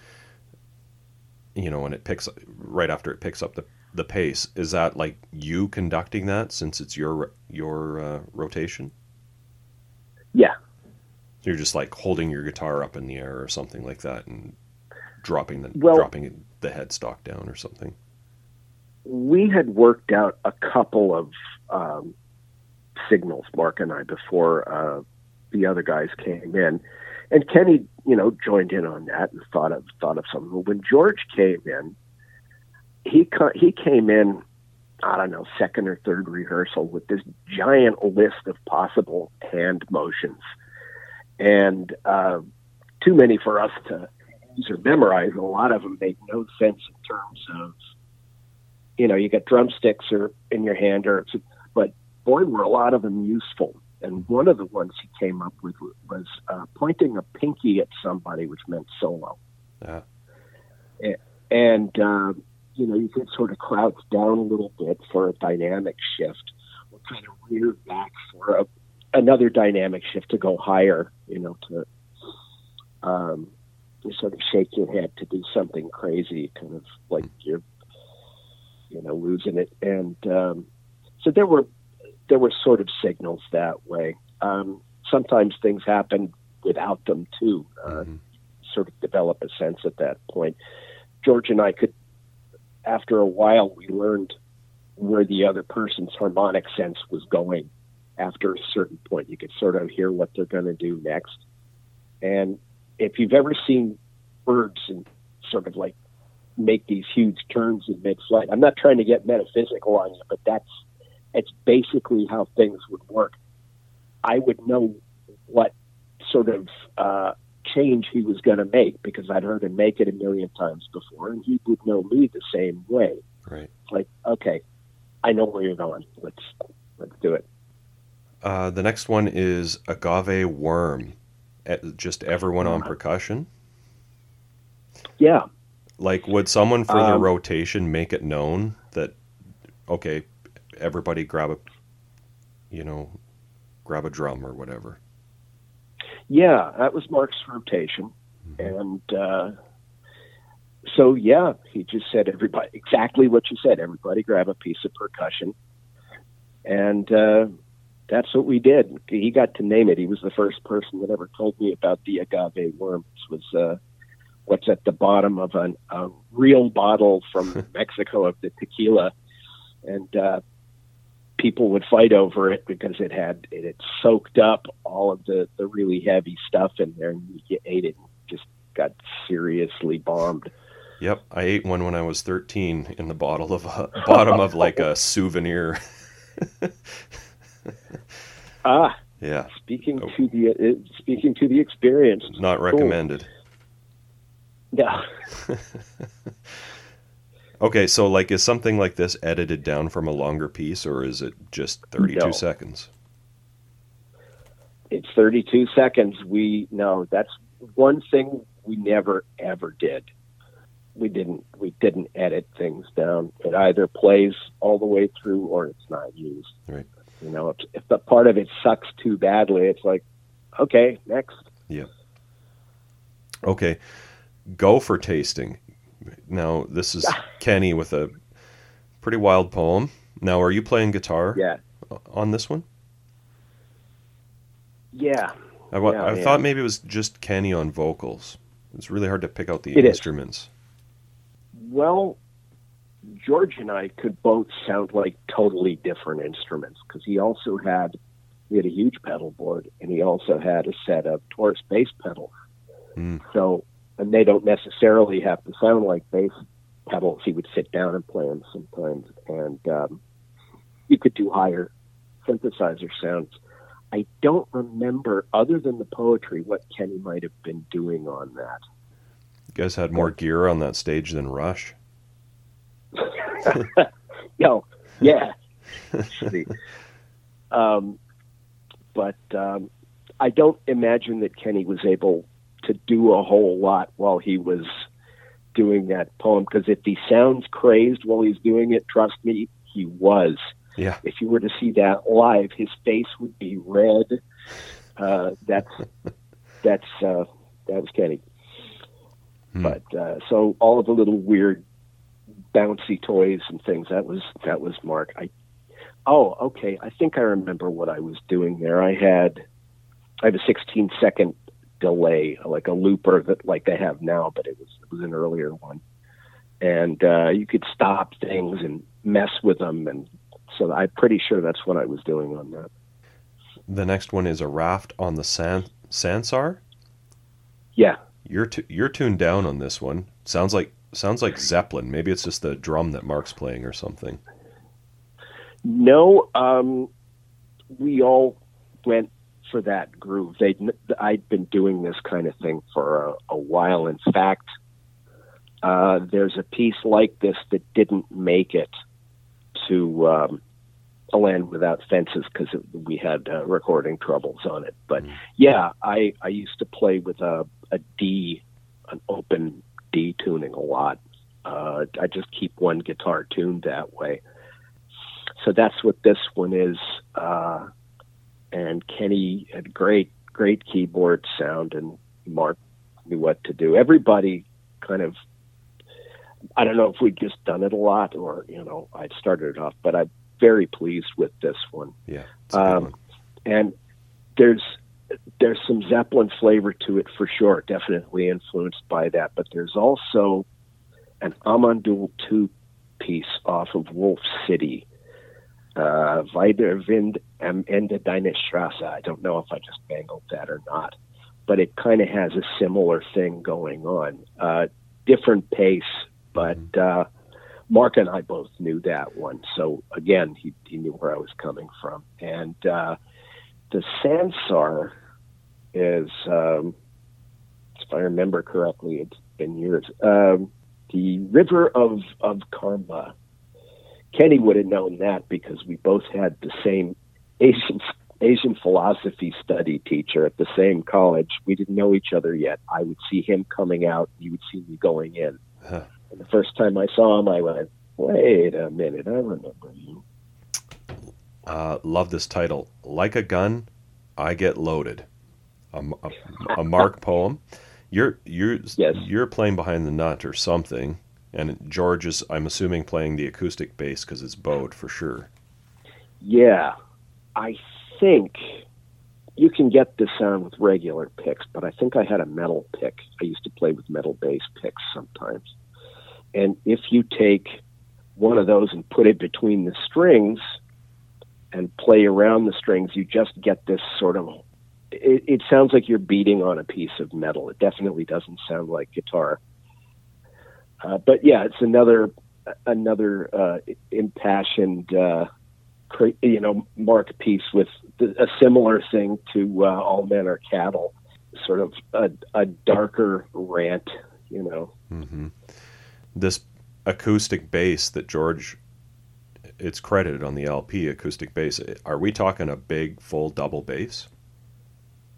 you know, and it picks right after it picks up the the pace, is that like you conducting that since it's your your uh, rotation? Yeah, You're just like holding your guitar up in the air or something like that, and dropping the Well- dropping the headstock down or something. we had worked out a couple of um, signals, Mark and I, before uh, the other guys came in, and Kenny, you know, joined in on that and thought of thought of something. But when George came in, he he came in, I don't know, second or third rehearsal with this giant list of possible hand motions, and uh, too many for us to use or memorize. A lot of them make no sense in terms of you know, you got drumsticks or in your hand, or but boy, were a lot of them useful. And one of the ones he came up with was uh, pointing a pinky at somebody, which meant solo. Yeah. And uh, you know, you could sort of crouch down a little bit for a dynamic shift, or kind of rear back for a, another dynamic shift to go higher. You know, to um, you sort of shake your head to do something crazy, kind of like you're you know, losing it. And um, so there were there were sort of signals that way. Um, sometimes things happen without them too. Uh, Mhm. Sort of develop a sense at that point. George and I could, after a while, we learned where the other person's harmonic sense was going. After a certain point, you could sort of hear what they're going to do next. And if you've ever seen birds and sort of like make these huge turns in mid-flight. I'm not trying to get metaphysical on you, but that's it's basically how things would work. I would know what sort of uh, change he was going to make because I'd heard him make it a million times before, and he would know me the same way. Right. Like, okay, I know where you're going. Let's let's do it. Uh, the next one is agave worm. Just everyone on Uh-huh. percussion. Yeah, Like, would someone for the Um, rotation make it known that, okay, everybody grab a, you know, grab a drum or whatever? yeah, that was Mark's rotation. And uh, so, yeah, he just said everybody exactly what you said. Everybody grab a piece of percussion, and uh, that's what we did. He got to name it. He was the first person that ever told me about the agave worm. This was uh, what's at the bottom of an, a real bottle from Mexico of the tequila, and uh, people would fight over it because it had it had soaked up all of the the really heavy stuff in there, and you ate it and just got seriously bombed. Yep, I ate one when I was 13 in the bottle of a bottom of like a souvenir. Ah, yeah, speaking Oh. to the uh, speaking to the experience. not recommended. Yeah. Okay, so like is something like this edited down from a longer piece or is it just 32 No. seconds? it's 32 seconds. We no, that's one thing we never ever did. We didn't we didn't edit things down. It either plays all the way through or it's not used. Right. You know, if, if the part of it sucks too badly, it's like, okay, next. Yeah. Okay. Go for tasting. Now, this is Kenny with a pretty wild poem. Now, are you playing guitar Yeah, on this one? yeah. I, Yeah, I thought maybe it was just Kenny on vocals. It's really hard to pick out the It is. instruments. Well, George and I could both sound like totally different instruments because he also had he had a huge pedal board and he also had a set of Taurus bass pedals. Mm. So, and they don't necessarily have to sound like bass pedals. He would sit down and play them sometimes, and um, you could do higher synthesizer sounds. I don't remember, other than the poetry, what Kenny might have been doing on that. You guys had more gear on that stage than Rush. Yo, yeah. Um, but um, I don't imagine that Kenny was able to do a whole lot while he was doing that poem. Because if he sounds crazed while he's doing it, trust me, he was. Yeah. If you were to see that live, his face would be red. Uh, that's that's uh, that was Kenny. Hmm. But uh, so all of the little weird bouncy toys and things that was that was Mark. I oh okay, I think I remember what I was doing there. I had I have a 16 second delay, like a looper that like they have now, but it was it was an earlier one, and uh, you could stop things and mess with them, and so I'm pretty sure that's what I was doing on that. The next one is a raft on the San Sansar. Yeah, You're tu- you're tuned down on this one. Sounds like sounds like Zeppelin. Maybe it's just the drum that Mark's playing or something. No, um, we all went for that groove. They, I'd been doing this kind of thing for a, a while. In fact, uh, there's a piece like this that didn't make it to um, a land without fences because we had uh, recording troubles on it. But yeah, I I used to play with a a D, an open D tuning a lot. Uh, I just keep one guitar tuned that way. So that's what this one is. Uh, and Kenny had great, great keyboard sound, and Mark knew what to do. Everybody kind of, I don't know if we'd just done it a lot or, you know, I'd started it off, but I'm very pleased with this one. Yeah. it's a good Um, one. and there's there's some Zeppelin flavor to it for sure, definitely influenced by that. But there's also an Amandul two piece off of Wolf City, uh, Weiter Wind am Ende deiner Straße. I don't know if I just bangled that or not, but it kind of has a similar thing going on. Uh, different pace, but uh, Mark and I both knew that one. So again, he, he knew where I was coming from. And uh, the Sansar is, um, if I remember correctly, it's been years. Um, the River of, of Karma. Kenny would have known that because we both had the same Asian Asian philosophy study teacher at the same college. We didn't know each other yet. I would see him coming out, you would see me going in. Huh. And the first time I saw him, I went, "Wait a minute, I remember you." Uh, love this title. Like a gun, I get loaded. A, a, a Mark poem. You're you're Yes. you're playing behind the nut or something, and George is I'm assuming playing the acoustic bass because it's bowed for sure. Yeah, I think you can get this sound with regular picks, but I think I had a metal pick. I used to play with metal bass picks sometimes. And if you take one of those and put it between the strings and play around the strings, you just get this sort of. It, it sounds like you're beating on a piece of metal. It definitely doesn't sound like guitar. Uh, but yeah, it's another another uh, impassioned. Uh, cra- you know, Mark piece with a similar thing to uh, All Men Are Cattle, sort of a, a darker rant, you know. hmm This acoustic bass that George, it's credited on the LP acoustic bass. Are we talking a big full double bass?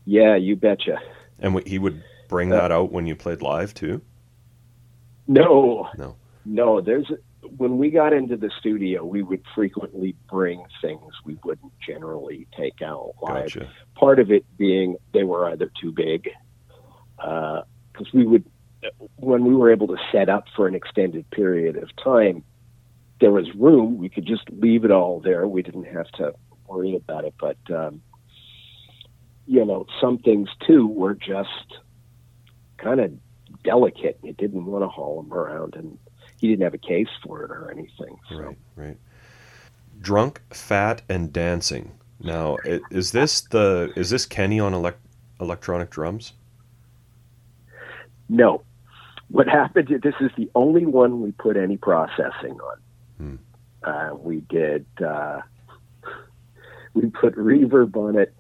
Yeah, you betcha. And he would bring Uh, that out when you played live too. No, No. no. There's when we got into the studio, we would frequently bring things we wouldn't generally take out live. Gotcha. part of it being they were either too big because we would when we were able to set up for an extended period of time there was room we could just leave it all there we didn't have to worry about it but um, you know some things too were just kind of delicate you didn't want to haul them around and he didn't have a case for it or anything so Right, right. Drunk, fat, and dancing. Now, is this the is this Kenny on elec- electronic drums? No. What happened, this is the only one we put any processing on. Hmm. Uh, we did, uh, we put reverb on it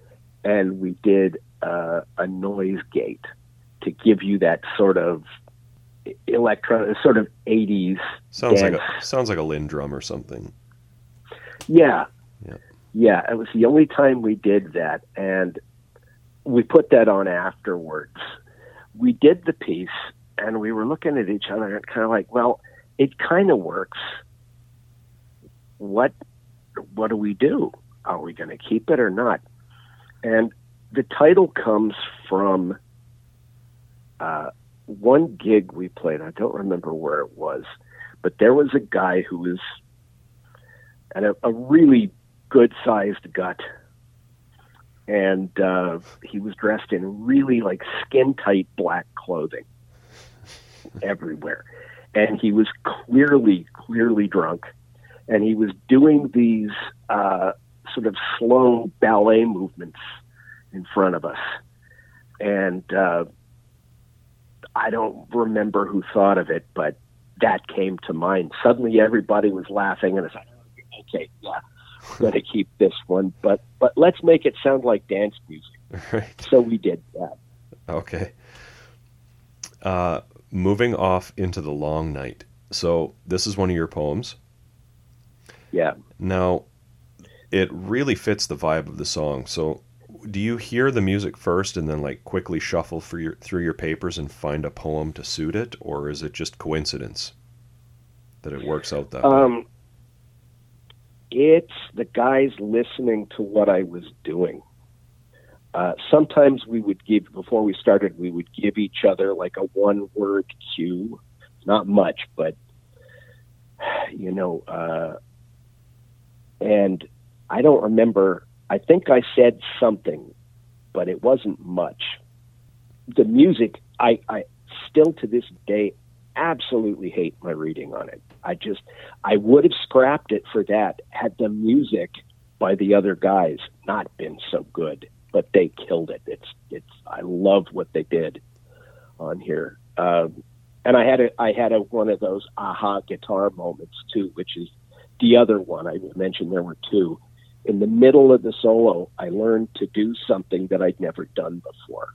and we did uh, a noise gate to give you that sort of electronic, sort of 80s Sounds like a sounds like a Linn drum or something. Yeah. Yeah. Yeah, it was the only time we did that, and we put that on afterwards. We did the piece, and we were looking at each other and kind of like, well, it kind of works. What what do we do? Are we going to keep it or not? And the title comes from uh, one gig we played. I don't remember where it was, but there was a guy who was at a, a really good sized gut. And uh, he was dressed in really like skin tight black clothing everywhere. And he was clearly, clearly drunk. And he was doing these uh, sort of slow ballet movements in front of us. And uh, I don't remember who thought of it, but that came to mind. Suddenly everybody was laughing, and it's like, okay, yeah, we're going to keep this one, but but let's make it sound like dance music. Right. So we did that. Okay. Uh, moving off into the long night. So this is one of your poems. Yeah. Now, it really fits the vibe of the song. So, do you hear the music first and then like quickly shuffle through your through your papers and find a poem to suit it, or is it just coincidence that it works out that way? Um, it's the guys listening to what I was doing. Uh, sometimes we would give before we started, we would give each other like a one word cue, not much, but you know, uh, and I don't remember. I think I said something, but it wasn't much. The music, I, I still to this day absolutely hate my reading on it. I just, I would have scrapped it for that had the music by the other guys not been so good. But they killed it. It's, it's. I love what they did on here. Um, and I had a, I had a one of those aha guitar moments too, which is the other one. I mentioned there were two. In the middle of the solo, I learned to do something that I'd never done before.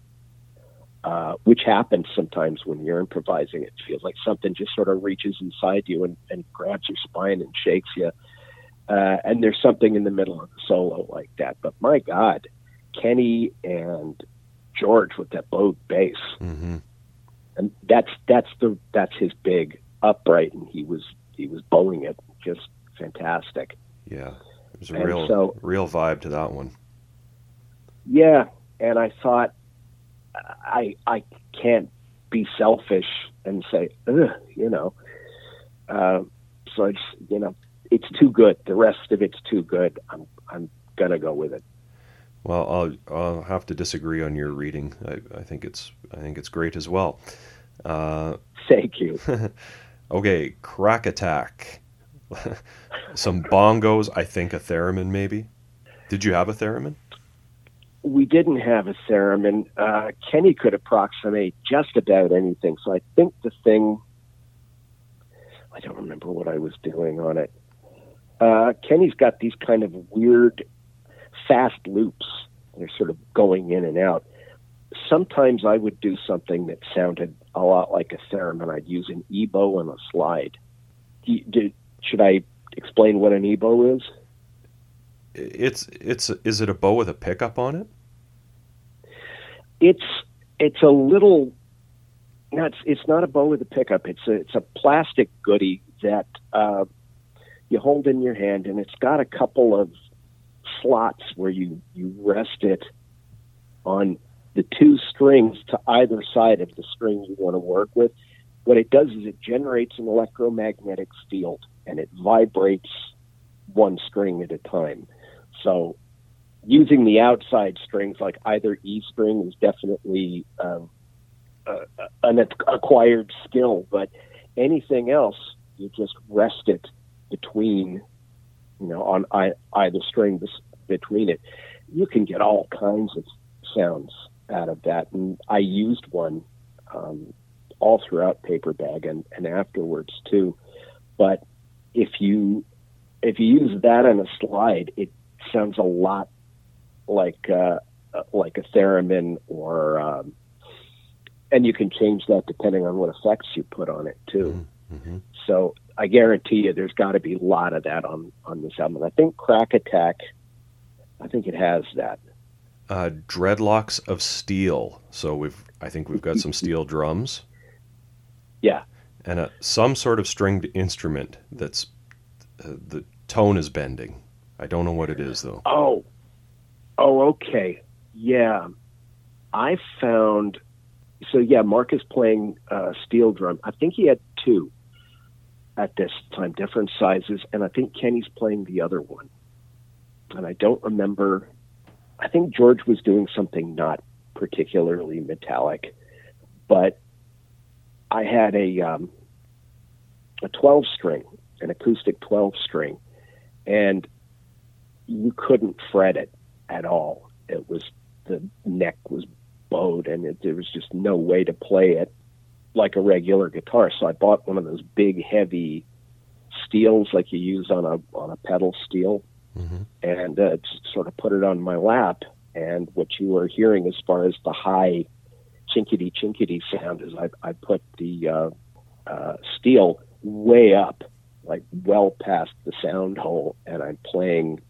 Uh, which happens sometimes when you're improvising. It feels like something just sort of reaches inside you and, and grabs your spine and shakes you. Uh, and there's something in the middle of the solo like that. But my God, Kenny and George with that bowed bass, hmm and that's that's the that's his big upright, and he was he was bowing it just fantastic. Yeah, there's a And real so- real vibe to that one. Yeah, and I thought I I can't be selfish and say, Ugh, you know. Uh, so it's you know it's too good. The rest of it's too good. I'm I'm gonna go with it. Well, I'll I'll have to disagree on your reading. I, I think it's I think it's great as well. Uh, Thank you. okay, crack attack. Some bongos. I think a theremin maybe. Did you have a theremin? we didn't have a theremin. Uh, Kenny could approximate just about anything. So I think the thing, I don't remember what I was doing on it. Uh, Kenny's got these kind of weird, fast loops. They're sort of going in and out. Sometimes I would do something that sounded a lot like a theremin. I'd use an ebow and a slide. Do do- should I explain what an ebow is? It's it's is it a bow with a pickup on it? it's it's a little not it's not a bow with a pickup it's a it's a plastic goodie that uh, you hold in your hand and it's got a couple of slots where you you rest it on the two strings to either side of the string you want to work with what it does is it generates an electromagnetic field and it vibrates one string at a time so using the outside strings, like either E string, is definitely um, uh, an acquired skill. But anything else, you just rest it between, you know, on I, either string between it. You can get all kinds of sounds out of that, and I used one um, all throughout paper bag and, and afterwards too. But if you if you use that on a slide, it sounds a lot like uh, like a theremin or um, and you can change that depending on what effects you put on it too. Mm-hmm. So I guarantee you, there's got to be a lot of that on on this album. I think Crack Attack I think it has that. Uh, dreadlocks of steel. So we've, I think we've got some steel drums. Yeah. And a, some sort of stringed instrument that's uh, the tone is bending. I don't know what it is though. Oh, oh, okay, yeah. I found so yeah. Mark is playing uh, steel drum. I think he had two at this time, different sizes, and I think Kenny's playing the other one. And I don't remember. I think George was doing something not particularly metallic, but I had a um, a twelve string, an acoustic twelve string, and you couldn't fret it at all. It was the neck was bowed, and it, there was just no way to play it like a regular guitar. So I bought one of those big, heavy steels like you use on a on a pedal steel, mm-hmm. and uh, just sort of put it on my lap. And what you are hearing as far as the high chinkity chinkity sound is I, I put the uh, uh, steel way up, like well past the sound hole, and I'm playing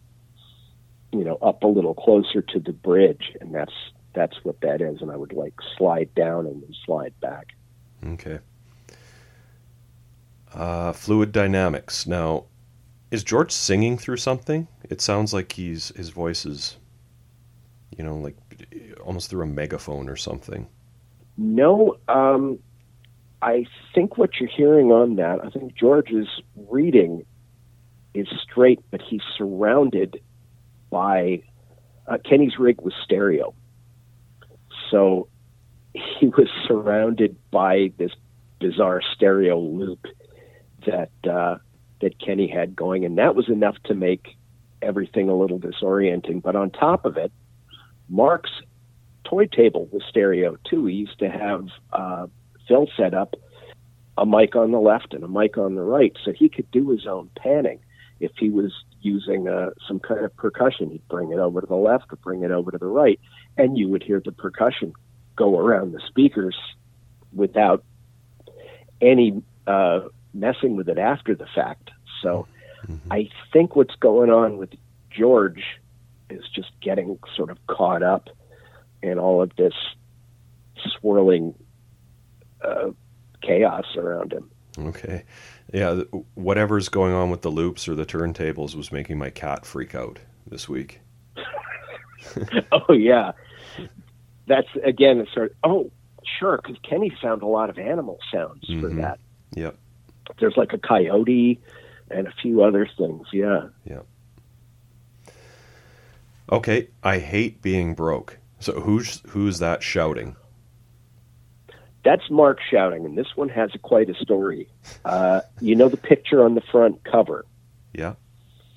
you know, up a little closer to the bridge, and that's that's what that is. And I would like slide down and then slide back. Okay. Uh, fluid dynamics. Now, is George singing through something? It sounds like he's his voice is, you know, like almost through a megaphone or something. No, um, I think what you're hearing on that, I think George's reading is straight, but he's surrounded by uh, Kenny's rig was stereo, so he was surrounded by this bizarre stereo loop that uh, that Kenny had going, and that was enough to make everything a little disorienting. But on top of it, Mark's toy table was stereo too. He used to have uh, Phil set up a mic on the left and a mic on the right, so he could do his own panning if he was using uh, some kind of percussion. He'd bring it over to the left or bring it over to the right, and you would hear the percussion go around the speakers without any uh, messing with it after the fact. So mm-hmm. I think what's going on with George is just getting sort of caught up in all of this swirling uh, chaos around him. Okay. Yeah, whatever's going on with the loops or the turntables was making my cat freak out this week. oh yeah, that's again. It's sort of, oh sure, because Kenny found a lot of animal sounds mm-hmm. for that. Yep. There's like a coyote and a few other things. Yeah. Yeah. Okay, I hate being broke. So who's who's that shouting? That's Mark shouting, and this one has a, quite a story. Uh, you know the picture on the front cover? Yeah.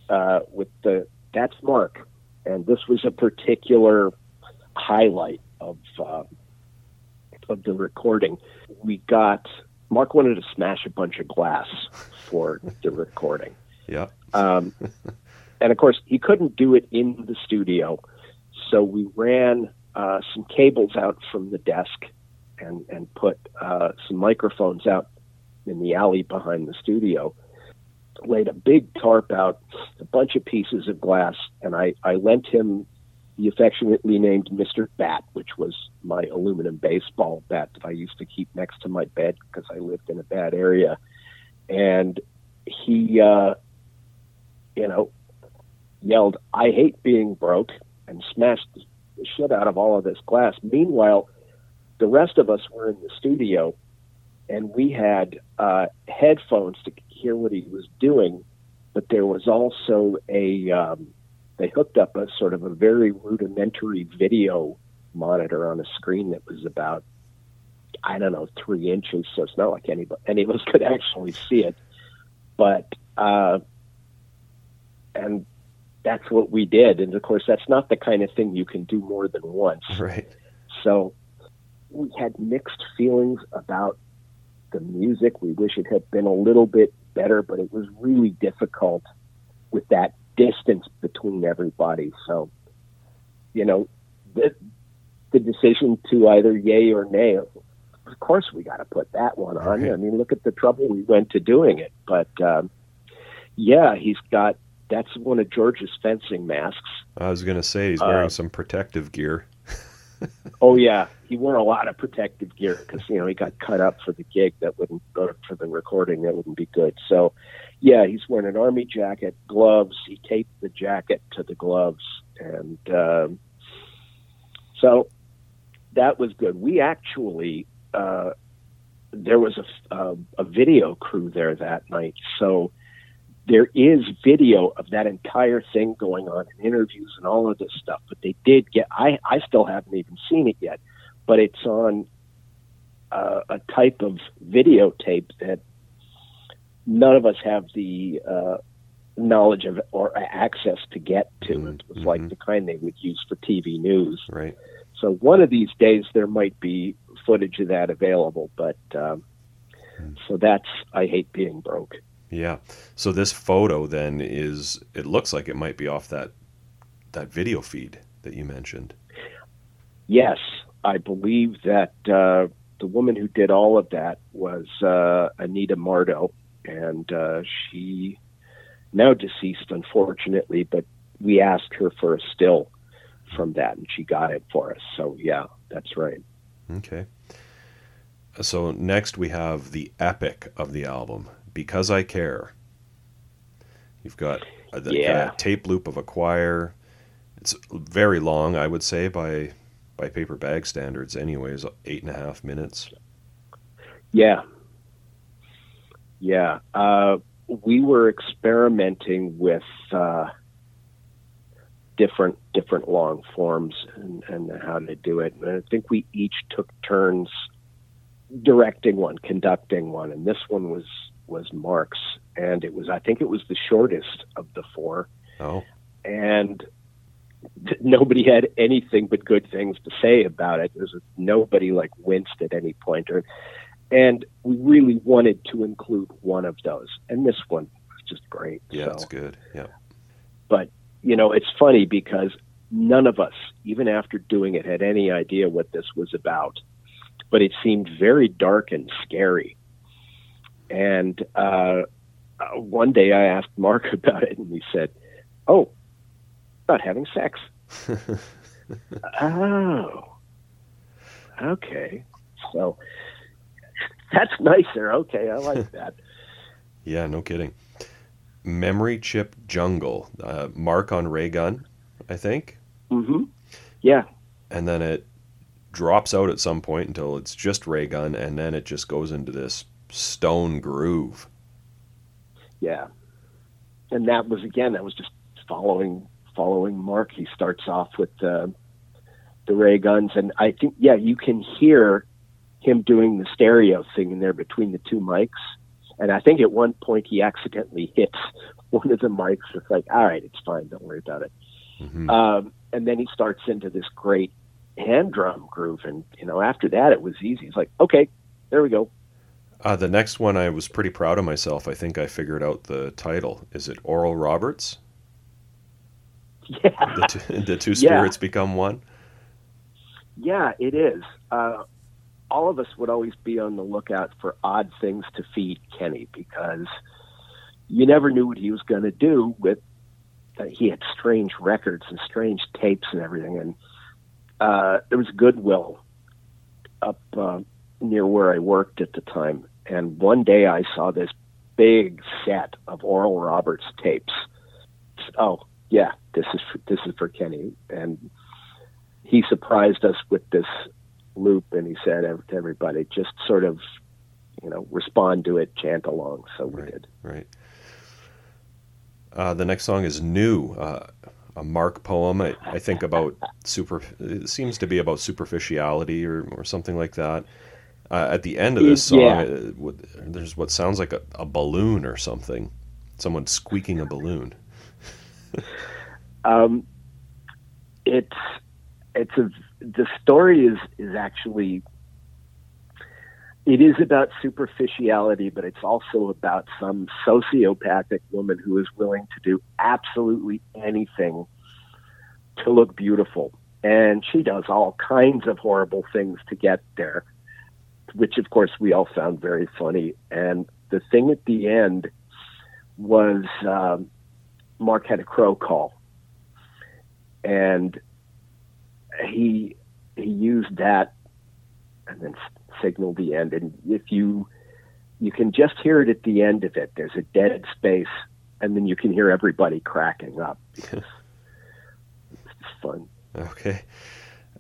Uh, with the that's Mark, and this was a particular highlight of uh, of the recording. We got Mark wanted to smash a bunch of glass for the recording. Yeah. Um, and of course, he couldn't do it in the studio, so we ran uh, some cables out from the desk and and put uh, some microphones out in the alley behind the studio. Laid a big tarp out, a bunch of pieces of glass, and I, I lent him the affectionately named Mr. Bat, which was my aluminum baseball bat that I used to keep next to my bed because I lived in a bad area. And he, uh, you know, yelled, I hate being broke, and smashed the shit out of all of this glass. Meanwhile, the rest of us were in the studio and we had uh, headphones to hear what he was doing, but there was also a um, they hooked up a sort of a very rudimentary video monitor on a screen that was about I don't know three inches, so it's not like any any of us could actually see it, but uh, and that's what we did, and of course that's not the kind of thing you can do more than once, right? So we had mixed feelings about the music. We wish it had been a little bit better, but it was really difficult with that distance between everybody. So, you know, the, the decision to either yay or nay, of course we got to put that one on. Right. I mean, look at the trouble we went to doing it. But um, yeah, he's got that's one of George's fencing masks. I was going to say he's Uh, wearing some protective gear. Oh yeah, he wore a lot of protective gear because you know he got cut up for the gig that wouldn't or for the recording that wouldn't be good. So, yeah, he's wearing an army jacket, gloves. He taped the jacket to the gloves, and um, so that was good. We actually uh, there was a, a a video crew there that night, so there is video of that entire thing going on and interviews and all of this stuff. But they did get I I still haven't even seen it yet, but it's on uh, a type of videotape that none of us have the uh, knowledge of or access to get to. Mhm, It was like mhm. the kind they would use for TV news. Right. So one of these days there might be footage of that available, but um, Hmm. so that's I hate being broke. Yeah. So this photo then is it looks like it might be off that that video feed that you mentioned. Yes, I believe that uh, the woman who did all of that was uh, Anita Mardo, and uh, she now deceased, unfortunately. But we asked her for a still from that, and she got it for us. So yeah, that's right. Okay. So next we have the epic of the album, Because I Care. You've got a, the Yeah. tape loop of a choir. It's very long, I would say, by by paper bag standards. Anyways, eight and a half minutes. Yeah, yeah. Uh, we were experimenting with uh, different different long forms and, and how to do it. And I think we each took turns directing one, conducting one, and this one was was Mark's, and it was I think it was the shortest of the four, Oh, and th- nobody had anything but good things to say about it. There's nobody like winced at any point, or and we really wanted to include one of those, and this one was just great. yeah, so it's good. Yeah. But you know, it's funny because none of us, even after doing it, had any idea what this was about. But it seemed very dark and scary. And uh, uh, one day I asked Mark about it, and he said, "Oh, not having sex." oh, okay. So that's nicer. Okay, I like that. yeah, no kidding. Memory Chip Jungle, uh, Mark on Ray Gun, I think. Mm-hmm. Yeah, and then it drops out at some point until it's just ray gun and then it just goes into this stone groove Yeah, and that was again that was just following following Mark. He starts off with the the ray guns, and I think yeah, you can hear him doing the stereo thing in there between the two mics. And I think at one point he accidentally hits one of the mics. It's like, all right, it's fine, don't worry about it. Mhm. Um, and then he starts into this great hand drum groove, and you know after that it was easy. It's like, okay, there we go. Uh, the next one i was pretty proud of myself i think i figured out the title is it oral roberts Yeah. the two, the two Yeah. spirits become one Yeah, it is. Uh, all of us would always be on the lookout for odd things to feed Kenny because you never knew what he was going to do with. Uh, he had strange records and strange tapes and everything, and uh, there was Goodwill up uh, near where I worked at the time, and one day I saw this big set of Oral Roberts tapes. Oh yeah, this is for, this is for Kenny, and he surprised us with this loop and he said to everybody just sort of you know respond to it chant along so we Right. did right uh, the next song is new uh, a mark poem I, I think about super it seems to be about superficiality or, or something like that uh, at the end of this song Yeah. what- there's what sounds like a, a balloon or something. Someone squeaking a balloon. Um it's it's a the story is is actually it is about superficiality but it's also about some sociopathic woman who is willing to do absolutely anything to look beautiful. And she does all kinds of horrible things to get there which of course we all found very funny and the thing at the end was um, Mark had a crow call, and he he used that and then signaled the end. And if you you can just hear it at the end of it, there's a dead space, and then you can hear everybody cracking up. Because it's fun. Okay.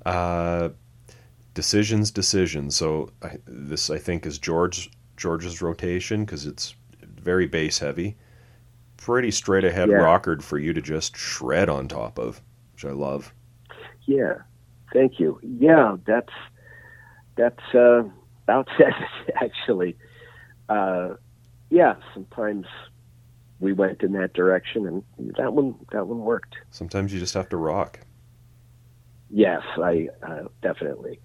Uh, decisions, decisions. So I, this I think is George George's rotation because it's very bass heavy, pretty straight ahead Yeah. rockered for you to just shred on top of, which I love. Yeah, thank you. Yeah, that's that's uh, about it actually. Uh, yeah, sometimes we went in that direction, and that one that one worked. Sometimes you just have to rock. Yes, I uh, definitely.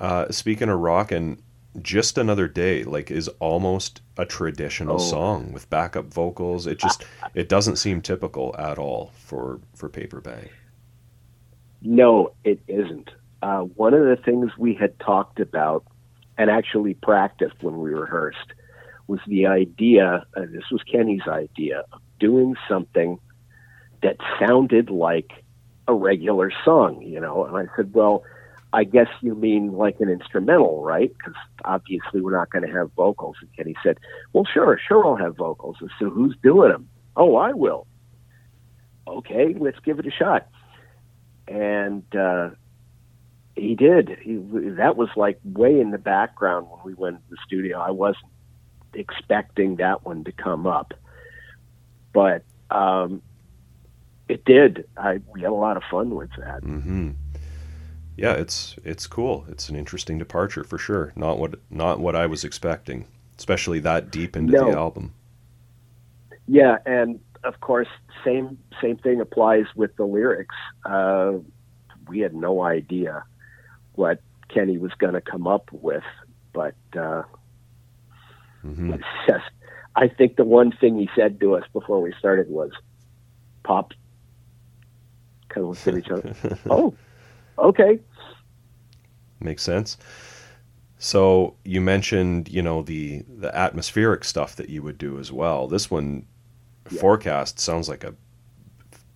Uh, speaking of rock and just another day, like is almost a traditional Oh. song with backup vocals. It just it doesn't seem typical at all for for Paper Bag. No, it isn't. Uh, one of the things we had talked about and actually practiced when we rehearsed was the idea, uh, this was Kenny's idea, of doing something that sounded like a regular song, you know. And I said, well, I guess you mean like an instrumental, right? Because obviously we're not going to have vocals. And Kenny said, well, sure, sure, I'll have vocals. I said, who's doing them? Oh, I will. Okay, let's give it a shot and uh, he did. He that was like way in the background when we went to the studio. I wasn't expecting that one to come up, but um, it did. I we had a lot of fun with that. hmm Yeah, it's it's cool. It's an interesting departure for sure. Not what not what I was expecting, especially that deep into No. the album. Yeah, and of course, same same thing applies with the lyrics. Uh, we had no idea what Kenny was going to come up with, but. Uh, hmm just, I think the one thing he said to us before we started was, "Pop." Kind of looked at each other. oh, okay. Makes sense. So you mentioned, you know, the the atmospheric stuff that you would do as well. This one, Yeah. forecast sounds like a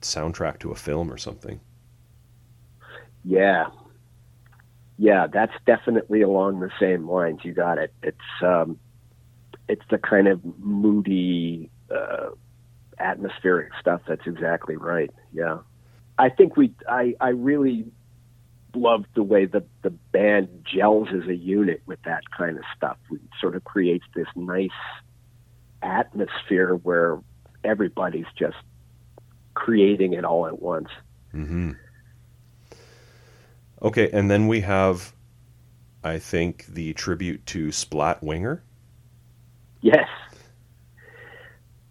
soundtrack to a film or something. Yeah, yeah. That's definitely along the same lines. You got it. It's um, it's the kind of moody, uh, atmospheric stuff. That's exactly right. Yeah, I think we. I I really loved the way the the band gels as a unit with that kind of stuff. It sort of creates this nice atmosphere where everybody's just creating it all at once. Mm-hmm. Okay, and then we have, I think, the tribute to Splat Winger. Yes.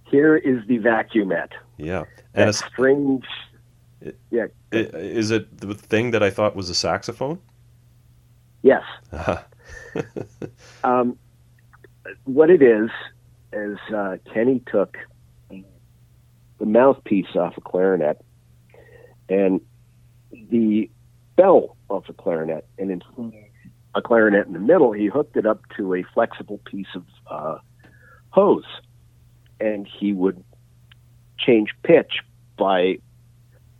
Here is the vacuumette. Yeah, That and it's, strange. Yeah. is it the thing that I thought was a saxophone? Yes. Um, what it is is uh, Kenny took the mouthpiece off a clarinet and the bell off a clarinet, and in a clarinet in the middle, he hooked it up to a flexible piece of uh, hose, and he would change pitch by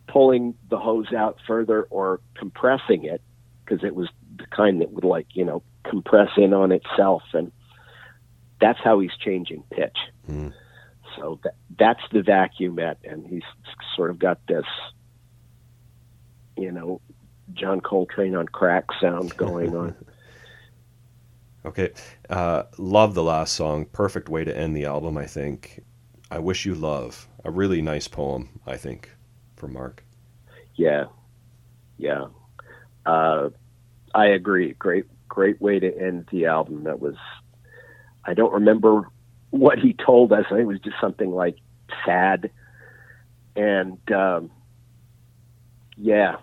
pulling the hose out further or compressing it because it was the kind that would like you know compress in on itself and that's how he's changing pitch Hmm. so that, that's the vacuumette and he's sort of got this you know john coltrane on crack sound going on Okay, uh, love the last song. Perfect way to end the album, I think. I wish you love. A really nice poem, I think, for Mark. yeah. Yeah. Uh, i agree. Great great way to end the album. That was i don't remember what he told us. I think it was just something like sad. And um, yeah.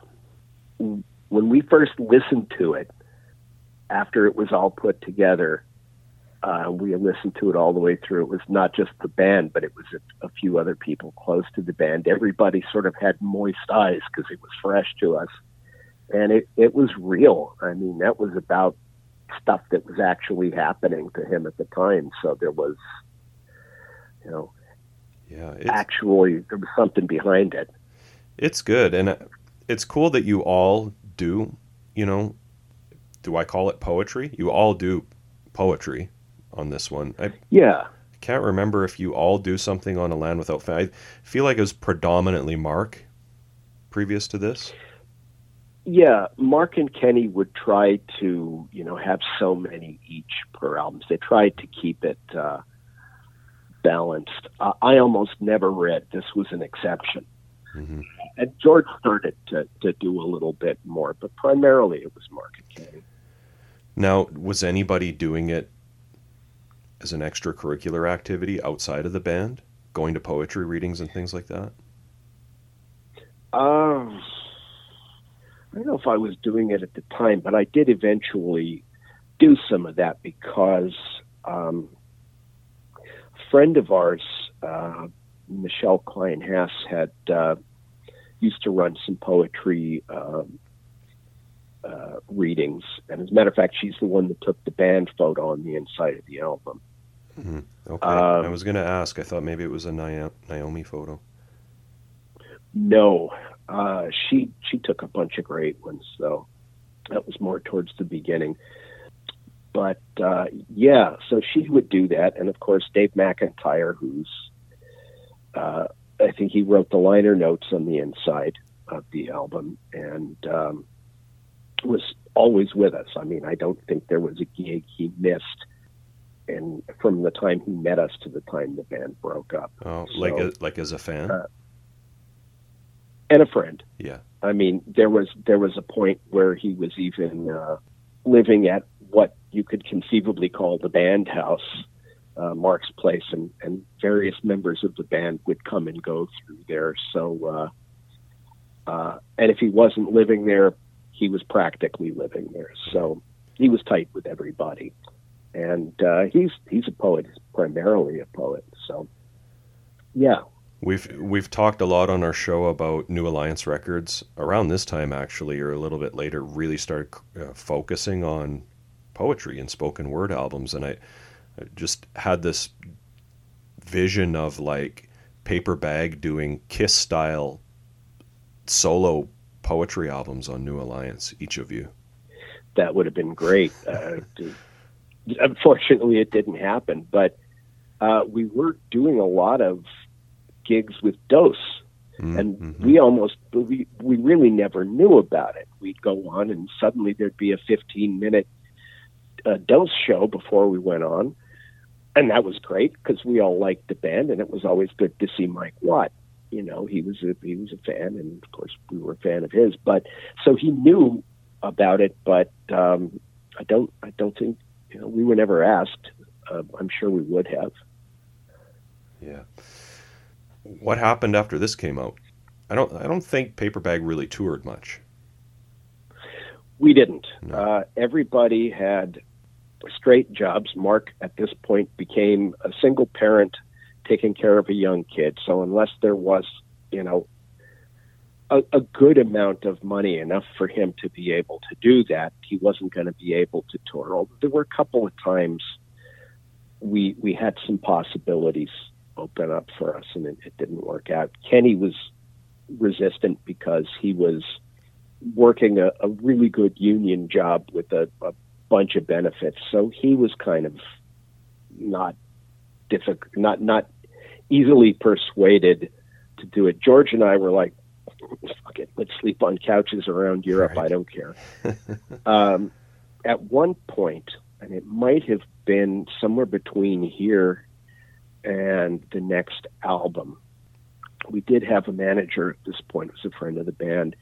When we first listened to it after it was all put together uh, we listened to it all the way through it was not just the band but it was a, a few other people close to the band everybody sort of had moist eyes because it was fresh to us and it, it was real i mean that was about stuff that was actually happening to him at the time so there was you know Yeah, it's, actually there was something behind it. it's good, and uh, it's cool that you all do. You know, do I call it poetry? You all do poetry on this one. I Yeah. I can't remember if you all do something on a land without fence. I feel like it was predominantly Mark previous to this. Yeah, Mark and Kenny would try to, you know, have so many each per album. They tried to keep it uh, balanced. Uh, I almost never read. This was an exception. hmm And George started to, to do a little bit more, but primarily it was Mark and Kenny. Now, was anybody doing it as an extracurricular activity outside of the band, going to poetry readings and things like that? Um, I don't know if I was doing it at the time, but I did eventually do some of that because um, a friend of ours, uh, Michelle Klein Haas, had uh, used to run some poetry um, uh, readings, and as a matter of fact, she's the one that took the band photo on the inside of the album. hmm Okay. I Um, was going to ask. I thought maybe it was a Naomi photo. No, uh, she she took a bunch of great ones though. That was more towards the beginning. But uh, yeah, so she would do that, and of course Dave McIntyre, who's uh, I think he wrote the liner notes on the inside of the album, and um, was always with us. I mean, I don't think there was a gig he missed. And from the time he met us to the time the band broke up, Oh, like a, like as a fan. uh, and a friend. yeah. I mean, there was there was a point where he was even uh, living at what you could conceivably call the band house, uh, Mark's place, and, and various members of the band would come and go through there. So, uh, uh, and if he wasn't living there, he was practically living there. So he was tight with everybody, and uh, he's he's a poet, he's primarily a poet. So, yeah, We've we've talked a lot on our show about New Alliance Records around this time actually or a little bit later really started uh, focusing on poetry and spoken word albums and I, I just had this vision of like Paper Bag doing Kiss style solo poetry albums on New Alliance each of you. that would have been great. Uh, to, unfortunately, it didn't happen, but uh, we were doing a lot of gigs with Dos, Mm, and mhm. we almost we we really never knew about it. We'd go on, and suddenly there'd be a 15 minute uh, Dos show before we went on, and that was great because we all liked the band, and it was always good to see Mike Watt. You know, he was a he was a fan, and of course we were a fan of his. But so he knew about it, but um, I don't I don't think you know we were never asked. Uh, I'm sure we would have. Yeah. What happened after this came out? I don't I don't think Paper Bag really toured much. We didn't. No. Uh, everybody had straight jobs. Mark, at this point, became a single parent taking care of a young kid. So, unless there was, you know, a, a good amount of money, enough for him to be able to do that, he wasn't going to be able to tour. There were a couple of times we we had some possibilities open up for us, and it, it didn't work out. Kenny was resistant because he was working a, a really good union job with a, a bunch of benefits. So he was kind of not difficult, not not easily persuaded to do it. George and I were like, "Fuck it, let's sleep on couches around Europe. Right. I don't care." um, at one point, and it might have been somewhere between here and the next album. We did have a manager at this point, who was a friend of the band,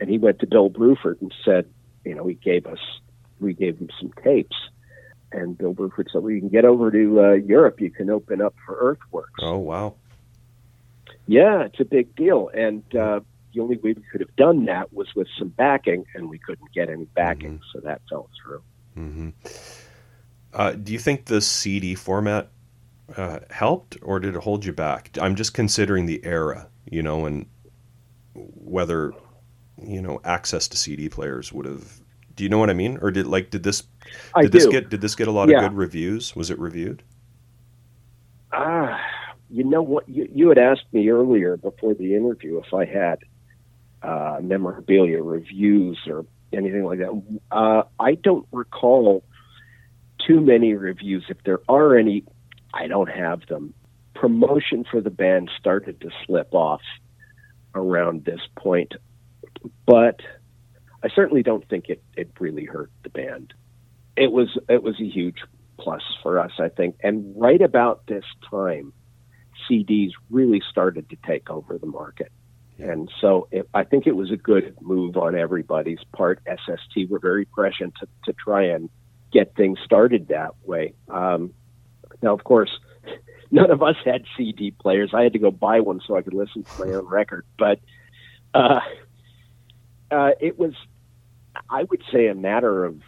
and he went to Bill Bruford and said, you know, he gave us, we gave him some tapes, and Bill Bruford said, well, you can get over to uh, Europe, you can open up for Earthworks. Oh wow. Yeah, it's a big deal, and uh, the only way we could have done that was with some backing, and we couldn't get any backing, so that fell through. hmm Uh, do you think the CD format uh, helped, or did it hold you back? I'm just considering the era, you know, and whether you know access to CD players would have. Do you know what I mean? Or did like did this I did this do. get did this get a lot Yeah. of good reviews? Was it reviewed? Ah, you know what? You, you had asked me earlier before the interview if I had uh, memorabilia reviews or anything like that. Uh, I don't recall too many reviews. If there are any, I don't have them. Promotion for the band started to slip off around this point, but I certainly don't think it, it really hurt the band. It was it was a huge plus for us, I think. And right about this time, CDs really started to take over the market. And so it, I think it was a good move on everybody's part. SST were very prescient to, to try and get things started that way. Um, now, of course, none of us had CD players. I had to go buy one so I could listen to my own record. But uh, uh, it was, I would say, a matter of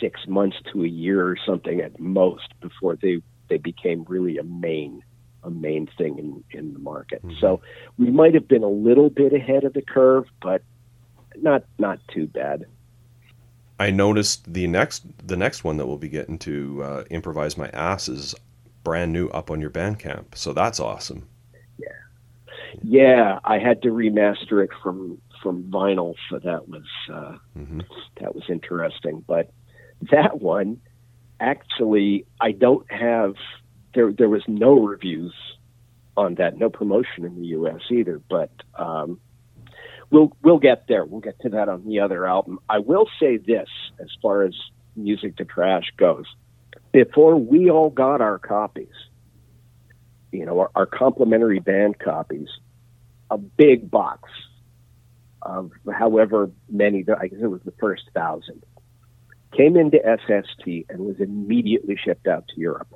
six months to a year or something at most before they they became really a main a main thing in in the market. Mm-hmm. So we might have been a little bit ahead of the curve, but not not too bad. I noticed the next the next one that we'll be getting to uh, improvise my ass is brand new up on your Bandcamp. So that's awesome. Yeah, yeah. I had to remaster it from from vinyl, so that was uh, mm-hmm. that was interesting. But that one, actually, I don't have. There, there was no reviews on that, no promotion in the U.S. either. But um, we'll we'll get there. We'll get to that on the other album. I will say this, as far as music to trash goes, before we all got our copies, you know, our, our complimentary band copies, a big box of however many, I guess it was the first thousand, came into SST and was immediately shipped out to Europe.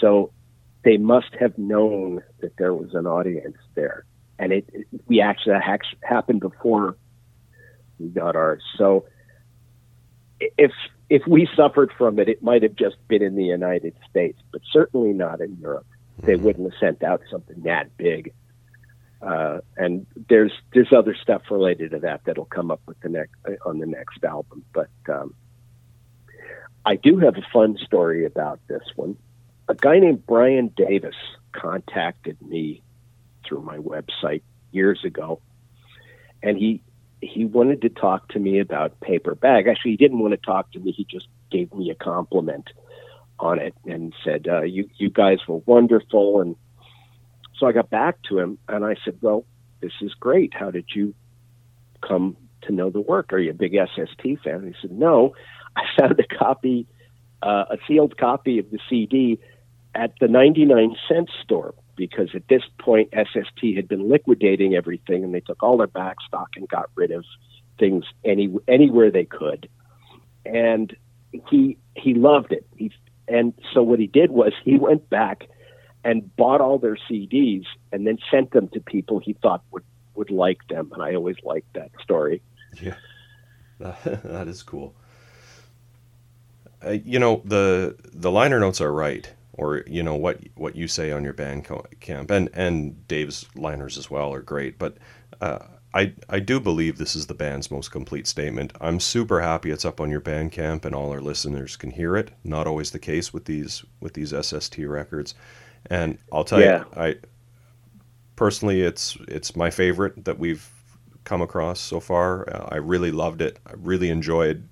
So they must have known that there was an audience there. And it, it we actually that happened before we got ours. So if if we suffered from it, it might have just been in the United States, but certainly not in Europe. They mm-hmm. wouldn't have sent out something that big. Uh, and there's there's other stuff related to that that'll come up with the next on the next album. But um, I do have a fun story about this one. A guy named Brian Davis contacted me through my website years ago, and he he wanted to talk to me about paper bag. Actually, he didn't want to talk to me. He just gave me a compliment on it and said, uh, "You you guys were wonderful." And so I got back to him and I said, Well, this is great. How did you come to know the work? Are you a big SST fan? And he said, No, I found a copy, uh, a sealed copy of the CD at the 99 cent store because at this point SST had been liquidating everything and they took all their back stock and got rid of things any anywhere they could. And he he loved it. He and so what he did was he went back and bought all their CDs and then sent them to people he thought would would like them. And I always liked that story. Yeah, that is cool. Uh, you know the the liner notes are right, or you know what what you say on your band camp, and and Dave's liners as well are great. But uh, I I do believe this is the band's most complete statement. I'm super happy it's up on your Bandcamp and all our listeners can hear it. Not always the case with these with these SST records. And I'll tell yeah. you, I personally, it's it's my favorite that we've come across so far. Uh, I really loved it. I really enjoyed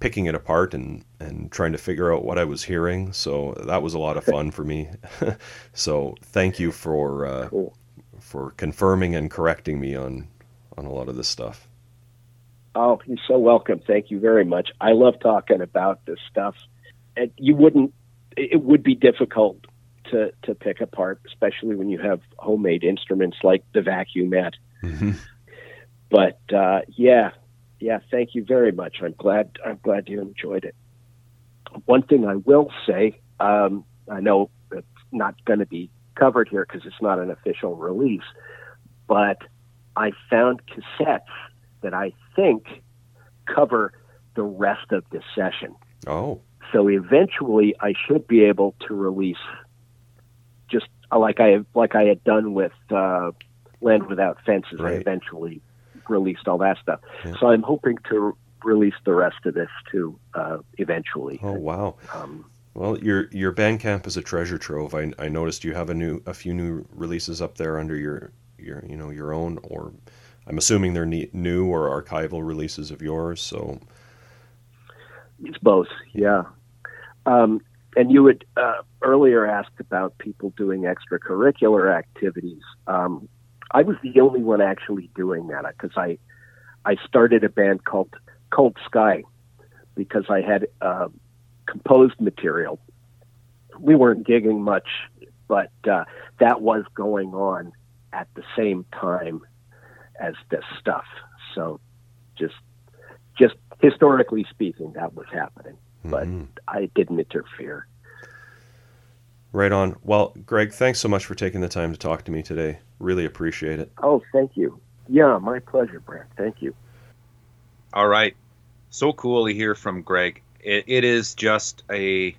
picking it apart and and trying to figure out what I was hearing. So that was a lot of fun for me. so thank you for uh, cool. for confirming and correcting me on on a lot of this stuff. Oh, you're so welcome. Thank you very much. I love talking about this stuff. And you wouldn't. It would be difficult to to pick apart, especially when you have homemade instruments like the vacuumette. Mm-hmm. But uh, yeah, yeah, thank you very much. I'm glad I'm glad you enjoyed it. One thing I will say, um, I know it's not going to be covered here because it's not an official release, but I found cassettes that I think cover the rest of this session. Oh. So eventually I should be able to release just uh, like I like I had done with uh, Land Without Fences. Right. I eventually released all that stuff. Yeah. So I'm hoping to release the rest of this too uh, eventually. Oh wow! Um, Well, your your Bandcamp is a treasure trove. I, I noticed you have a new a few new releases up there under your your you know your own or I'm assuming they're new or archival releases of yours. So it's both, yeah. Um, and you had uh, earlier asked about people doing extracurricular activities. Um, I was the only one actually doing that because I I started a band called Cold Sky because I had uh, composed material. We weren't gigging much, but uh, that was going on at the same time as this stuff. So, just just historically speaking, that was happening, but mm-hmm. I didn't interfere. Right on. Well, Greg, thanks so much for taking the time to talk to me today. Really appreciate it. Oh, thank you. Yeah, my pleasure, Brant. Thank you. All right. So cool to hear from Greg. It, it is just a,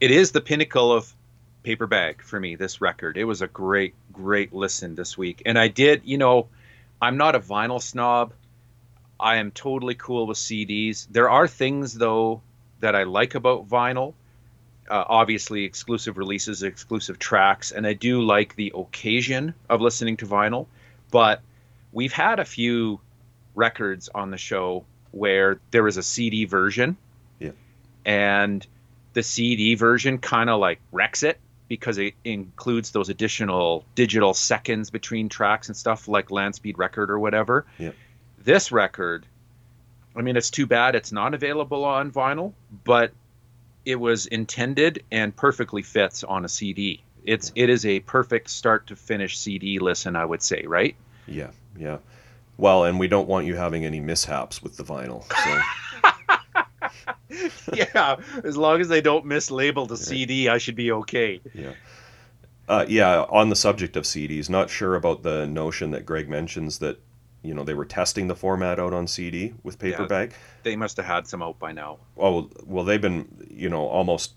it is the pinnacle of paper bag for me. This record. It was a great, great listen this week, and I did. You know, I'm not a vinyl snob. I am totally cool with CDs. There are things though that I like about vinyl uh, obviously exclusive releases, exclusive tracks, and I do like the occasion of listening to vinyl. But we've had a few records on the show where there was a CD version, yeah. and the CD version kind of like wrecks it because it includes those additional digital seconds between tracks and stuff like Land Speed Record or whatever. Yeah. This record, I mean, it's too bad it's not available on vinyl, but it was intended and perfectly fits on a CD. It's it is a perfect start to finish CD listen, I would say, right? Yeah, yeah. Well, and we don't want you having any mishaps with the vinyl. So. yeah, as long as they don't mislabel the CD, I should be okay. Yeah. Uh, yeah, on the subject of CDs, not sure about the notion that Greg mentions that you know they were testing the format out on CD with Paper Bag. Yeah, they must have had some out by now. Oh well, they've been you know almost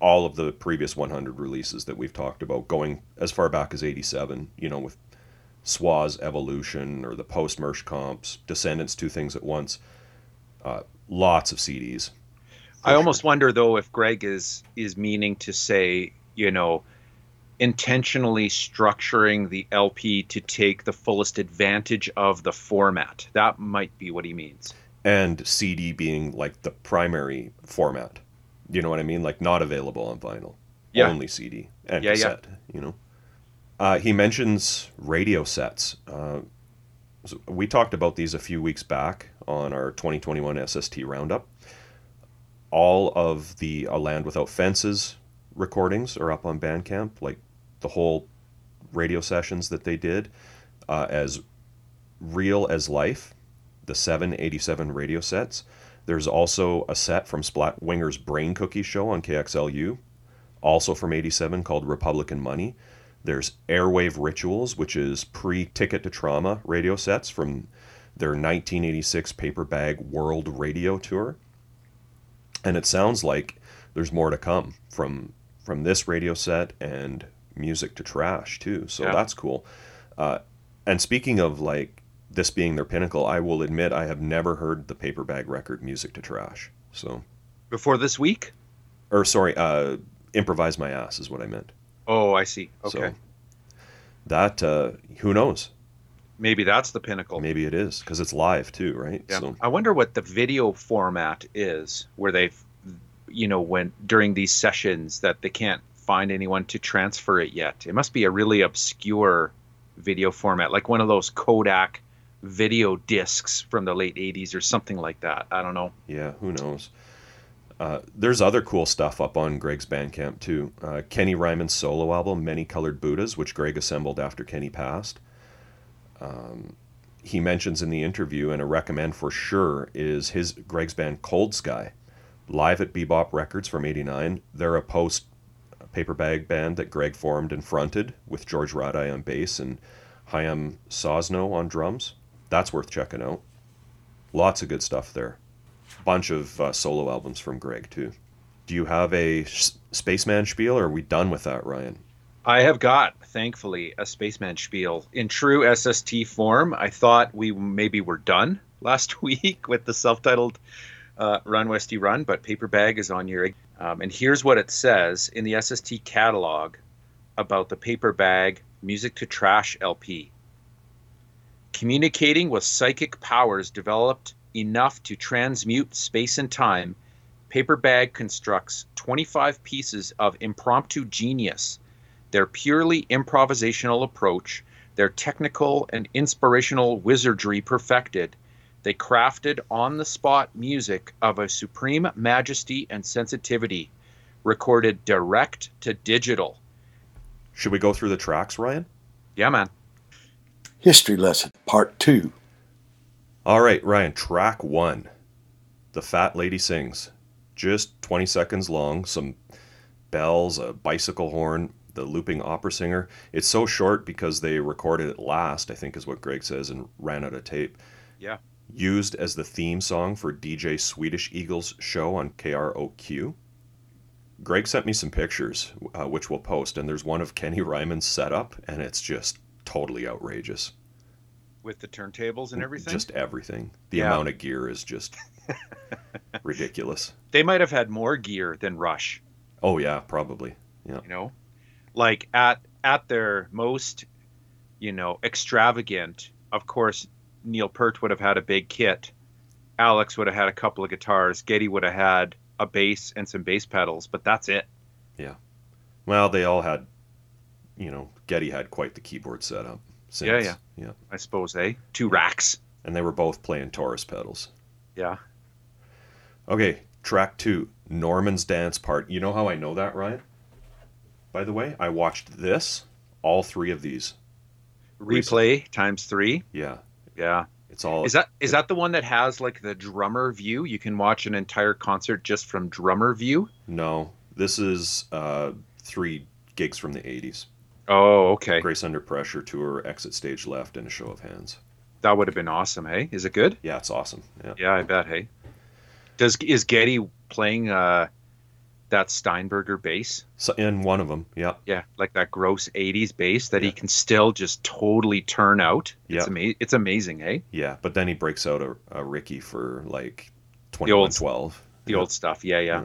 all of the previous 100 releases that we've talked about, going as far back as 87. You know with SWA's Evolution or the Post Mersh comps, Descendents, two things at once. Uh, lots of CDs. I sure. almost wonder though if Greg is is meaning to say you know intentionally structuring the LP to take the fullest advantage of the format. That might be what he means. And CD being like the primary format. You know what I mean? Like not available on vinyl. Yeah. Only CD and yeah, cassette, yeah. you know. Uh, he mentions radio sets. Uh, we talked about these a few weeks back on our 2021 SST roundup. All of the A Land Without Fences recordings are up on Bandcamp, like the whole radio sessions that they did uh, as real as life, the 787 radio sets. There's also a set from Splat Winger's Brain Cookie show on KXLU, also from 87 called Republican Money. There's Airwave Rituals, which is pre Ticket to Trauma radio sets from their 1986 Paper Bag World Radio Tour. And it sounds like there's more to come from from this radio set and music to trash too. So yeah. that's cool. Uh, and speaking of like this being their pinnacle, I will admit I have never heard the paper bag record music to trash. So before this week, or sorry, uh, improvise my ass is what I meant. Oh, I see. Okay. So that uh, who knows? Maybe that's the pinnacle. Maybe it is because it's live too, right? Yeah. So. I wonder what the video format is, where they, you know, when during these sessions that they can't find anyone to transfer it yet. It must be a really obscure video format, like one of those Kodak video discs from the late 80s or something like that. I don't know. Yeah, who knows? Uh, there's other cool stuff up on Greg's Bandcamp too. Uh, Kenny Ryman's solo album, Many Colored Buddhas, which Greg assembled after Kenny passed. Um, he mentions in the interview, and a recommend for sure is his Greg's band Cold Sky, live at Bebop Records from '89. They're a post paper bag band that Greg formed and fronted with George Radai on bass and Chaim Sosno on drums. That's worth checking out. Lots of good stuff there. Bunch of uh, solo albums from Greg too. Do you have a spaceman spiel, or are we done with that, Ryan? I have got, thankfully, a spaceman spiel in true SST form. I thought we maybe were done last week with the self-titled uh, Run Westy Run, but Paper Bag is on your. Um, and here's what it says in the SST catalog about the Paper Bag Music to Trash LP. Communicating with psychic powers developed enough to transmute space and time, Paper Bag constructs 25 pieces of impromptu genius. Their purely improvisational approach, their technical and inspirational wizardry perfected, they crafted on the spot music of a supreme majesty and sensitivity, recorded direct to digital. Should we go through the tracks, Ryan? Yeah, man. History lesson, part two. All right, Ryan, track one. The Fat Lady Sings. Just 20 seconds long, some bells, a bicycle horn, the looping opera singer. It's so short because they recorded it last, I think is what Greg says, and ran out of tape. Yeah. Used as the theme song for DJ Swedish Egil's show on KROQ. Greg sent me some pictures, uh, which we'll post, and there's one of Kenny Ryman's setup, and it's just totally outrageous. With the turntables and everything? Just everything. The Yeah. amount of gear is just ridiculous. They might have had more gear than Rush, Oh yeah, probably. you know? Like at at their most, you know, extravagant, of course, Neil Peart would have had a big kit. Alex would have had a couple of guitars. Geddy would have had a bass and some bass pedals, but that's it. Yeah. Well, they all had, you know, Geddy had quite the keyboard setup. Yeah, yeah. yeah. I suppose, eh? Two racks. And they were both playing Taurus pedals. Yeah. Okay, track two, Norman's dance part. You know how I know that, Ryan? By the way, I watched this, all three of these. Replay times three. Yeah, Yeah. it's all. Is that is that the one that has like the drummer view? You can watch an entire concert just from drummer view. No, this is uh, three gigs from the 80s. Oh, okay. Grace Under Pressure tour, Exit Stage Left, and a show of hands. That would have been awesome. Hey, is it good? Yeah, it's awesome. Yeah. Yeah, I bet. Hey, does is Geddy playing uh that Steinberger bass? So, in one of them, yeah. Yeah, like that gross '80s bass that he can still just totally turn out. It's Yeah. ama- It's amazing. Hey, Yeah, but then he breaks out a, a Ricky for like The old- 2112. the old stuff. Yeah, yeah. Yeah.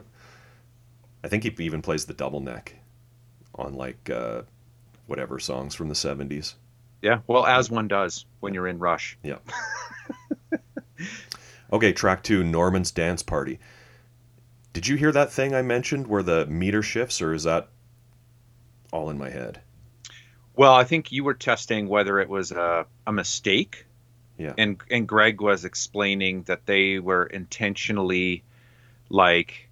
I think he even plays the double neck on like uh, whatever songs from the 70s. Yeah. Well, as one does when you're in Rush. Yeah. okay, track two Norman's Dance Party. Did you hear that thing I mentioned where the meter shifts, or is that all in my head? Well, I think you were testing whether it was a, a mistake. Yeah. And and Greg was explaining that they were intentionally like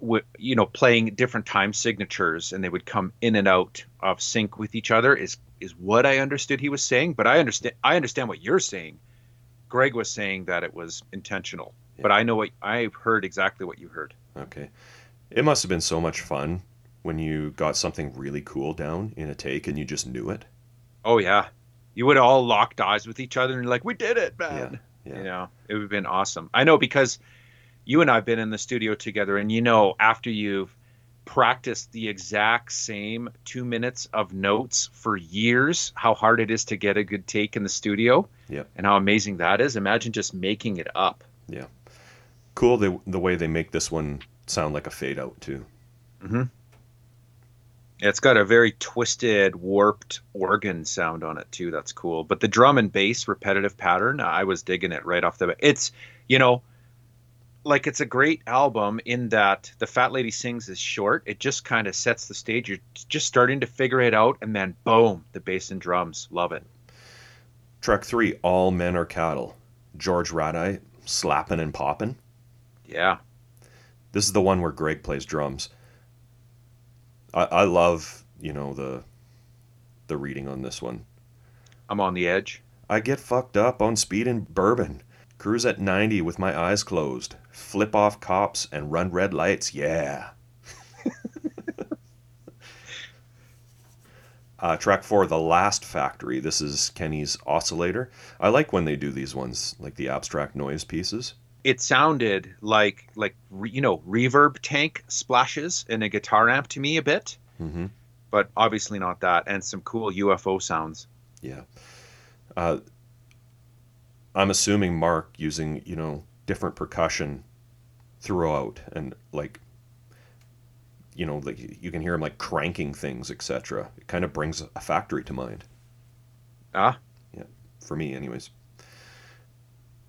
w- you know playing different time signatures and they would come in and out of sync with each other is is what I understood he was saying, but I understand I understand what you're saying. Greg was saying that it was intentional. But I know what I heard exactly what you heard. Okay. It must have been so much fun when you got something really cool down in a take and you just knew it. Oh yeah. You would all locked eyes with each other and you're like, We did it, man. Yeah. You know, it would have been awesome. I know because you and I have been in the studio together, and you know, after you've practiced the exact same two minutes of notes for years, how hard it is to get a good take in the studio. Yeah. And how amazing that is. Imagine just making it up. Cool the, the way they make this one sound like a fade out, too. Mm-hmm. It's got a very twisted, warped organ sound on it too. That's cool. But the drum and bass repetitive pattern, I was digging it right off the bat. It's, you know, like it's a great album in that the Fat Lady Sings is short. It just kind of sets the stage. You're just starting to figure it out, and then boom, the bass and drums. Love it. Track three All Men Are Cattle. George Radai slapping and popping. Yeah. This is the one where Greg plays drums. I, I love, you know, the the reading on this one. I'm on the edge. I get fucked up on speed and bourbon. Cruise at 90 with my eyes closed. Flip off cops and run red lights. Yeah. uh, track four, The Last Factory. This is Kenny's oscillator. I like when they do these ones, like the abstract noise pieces. It sounded like like you know reverb tank splashes in a guitar amp to me a bit. hmm but obviously not that, and some cool UFO sounds. Yeah. Uh, I'm assuming Mark using, you know, different percussion throughout, and like you know, like you can hear him like cranking things, etc. It kind of brings a factory to mind. Ah, yeah, for me, anyways.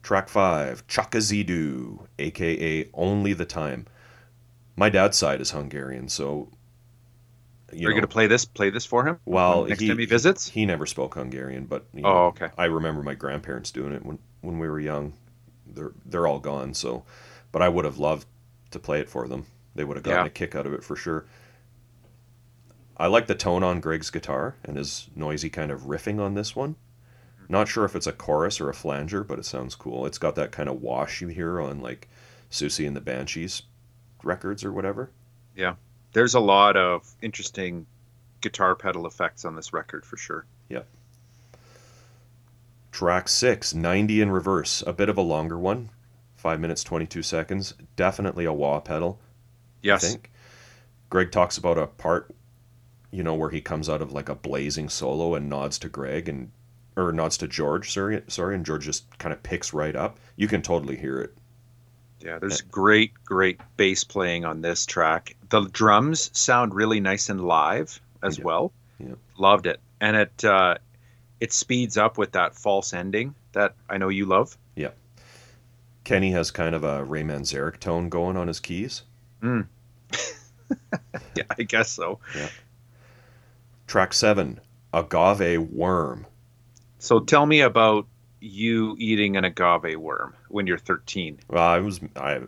Track five, Chakazidu, aka Only the Time. My dad's side is Hungarian, so you are you going to play this? Play this for him? Well, next he, time he visits. He never spoke Hungarian, but you oh, know, okay. I remember my grandparents doing it when when we were young. They're they're all gone, so but I would have loved to play it for them. They would have gotten Yeah. a kick out of it for sure. I like the tone on Greg's guitar and his noisy kind of riffing on this one. Not sure if it's a chorus or a flanger, but it sounds cool. It's got that kind of wash you hear on like Siouxsie and the Banshees records or whatever. Yeah. There's a lot of interesting guitar pedal effects on this record for sure. Yeah. Track six, 90 in reverse, a bit of a longer one, five minutes, 22 seconds. Definitely a wah pedal, Yes. I think. Greg talks about a part, you know, where he comes out of like a blazing solo and nods to Greg and, or nods to George, sorry, sorry, and George just kind of picks right up. You can totally hear it. Yeah, there's great, great bass playing on this track. The drums sound really nice and live as Yeah. well. Yeah. Loved it, and it uh, it speeds up with that false ending that I know you love. Yeah, Kenny has kind of a Ray Manzarek tone going on his keys. Yeah, I guess so. Yeah. Track seven, Agave Worm. So tell me about you eating an agave worm when you're 13. Well, I was I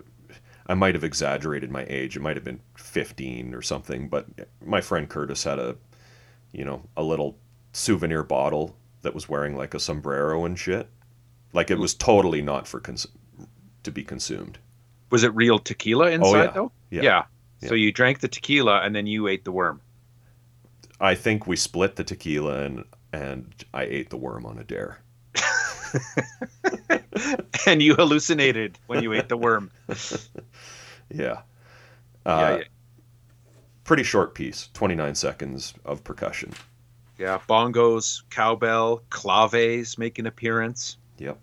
I might have exaggerated my age. It might have been 15 or something, but my friend Curtis had a you know, a little souvenir bottle that was wearing like a sombrero and shit. Like it hmm. was totally not for cons- to be consumed. Was it real tequila oh, inside Oh, yeah. though? Yeah. So you drank the tequila and then you ate the worm. I think we split the tequila and and I ate the worm on a dare. and you hallucinated when you ate the worm. Yeah. yeah, Uh, yeah. Pretty short piece, 29 seconds of percussion. Yeah, bongos, cowbell, claves make an appearance. Yep.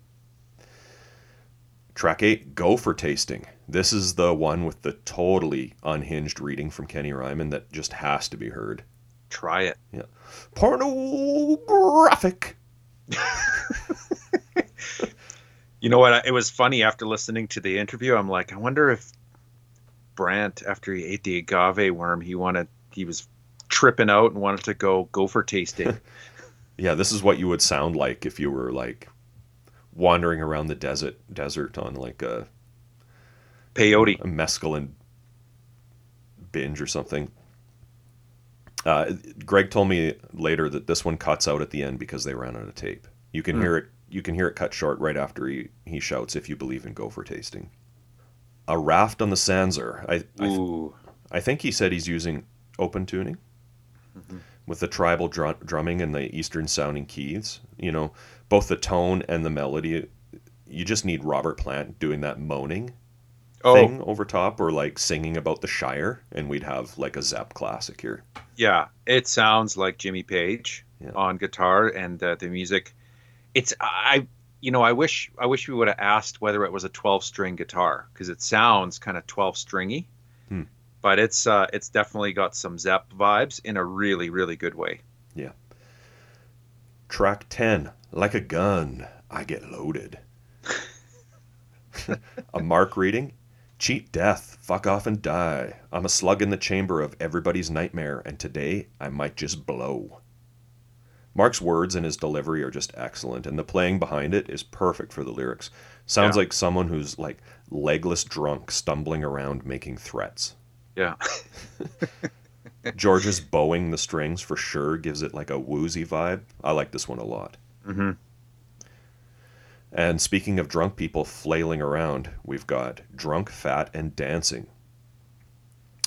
Track eight, Go for Tasting. This is the one with the totally unhinged reading from Kenny Ryman that just has to be heard. Try it. Yeah. Pornographic. You know what? It was funny after listening to the interview. I'm like, I wonder if Brant, after he ate the agave worm, he wanted, he was tripping out and wanted to go go for tasting. Yeah, this is what you would sound like if you were like wandering around the desert desert on like a, Peyote. a mescaline binge or something. Uh, Greg told me later that this one cuts out at the end because they ran out of tape. You can Hmm. hear it. You can hear it cut short right after he, he shouts, "If you believe in gopher tasting." A raft on the Sanser. I I, th- I think he said he's using open tuning Mhm. with the tribal dr- drumming and the eastern sounding keys. You know, both the tone and the melody. You just need Robert Plant doing that moaning oh thing over top, or like singing about the Shire, and we'd have like a Zepp classic here. yeah, it sounds like Jimmy Page Yeah. on guitar and uh, the music. It's I, you know, I wish I wish we would have asked whether it was a 12 string guitar because it sounds kind of 12 stringy. Hmm. But it's uh, it's definitely got some Zepp vibes in a really really good way. Yeah. Track 10, Like a Gun, I Get Loaded. a Mark reading, Cheat death, fuck off and die. I'm a slug in the chamber of everybody's nightmare, and today I might just blow. Mark's words and his delivery are just excellent, and the playing behind it is perfect for the lyrics. Sounds Yeah. like someone who's like legless drunk stumbling around making threats. Yeah. George's bowing the strings for sure gives it like a woozy vibe. I like this one a lot. hmm And speaking of drunk people flailing around, we've got Drunk, Fat, and Dancing.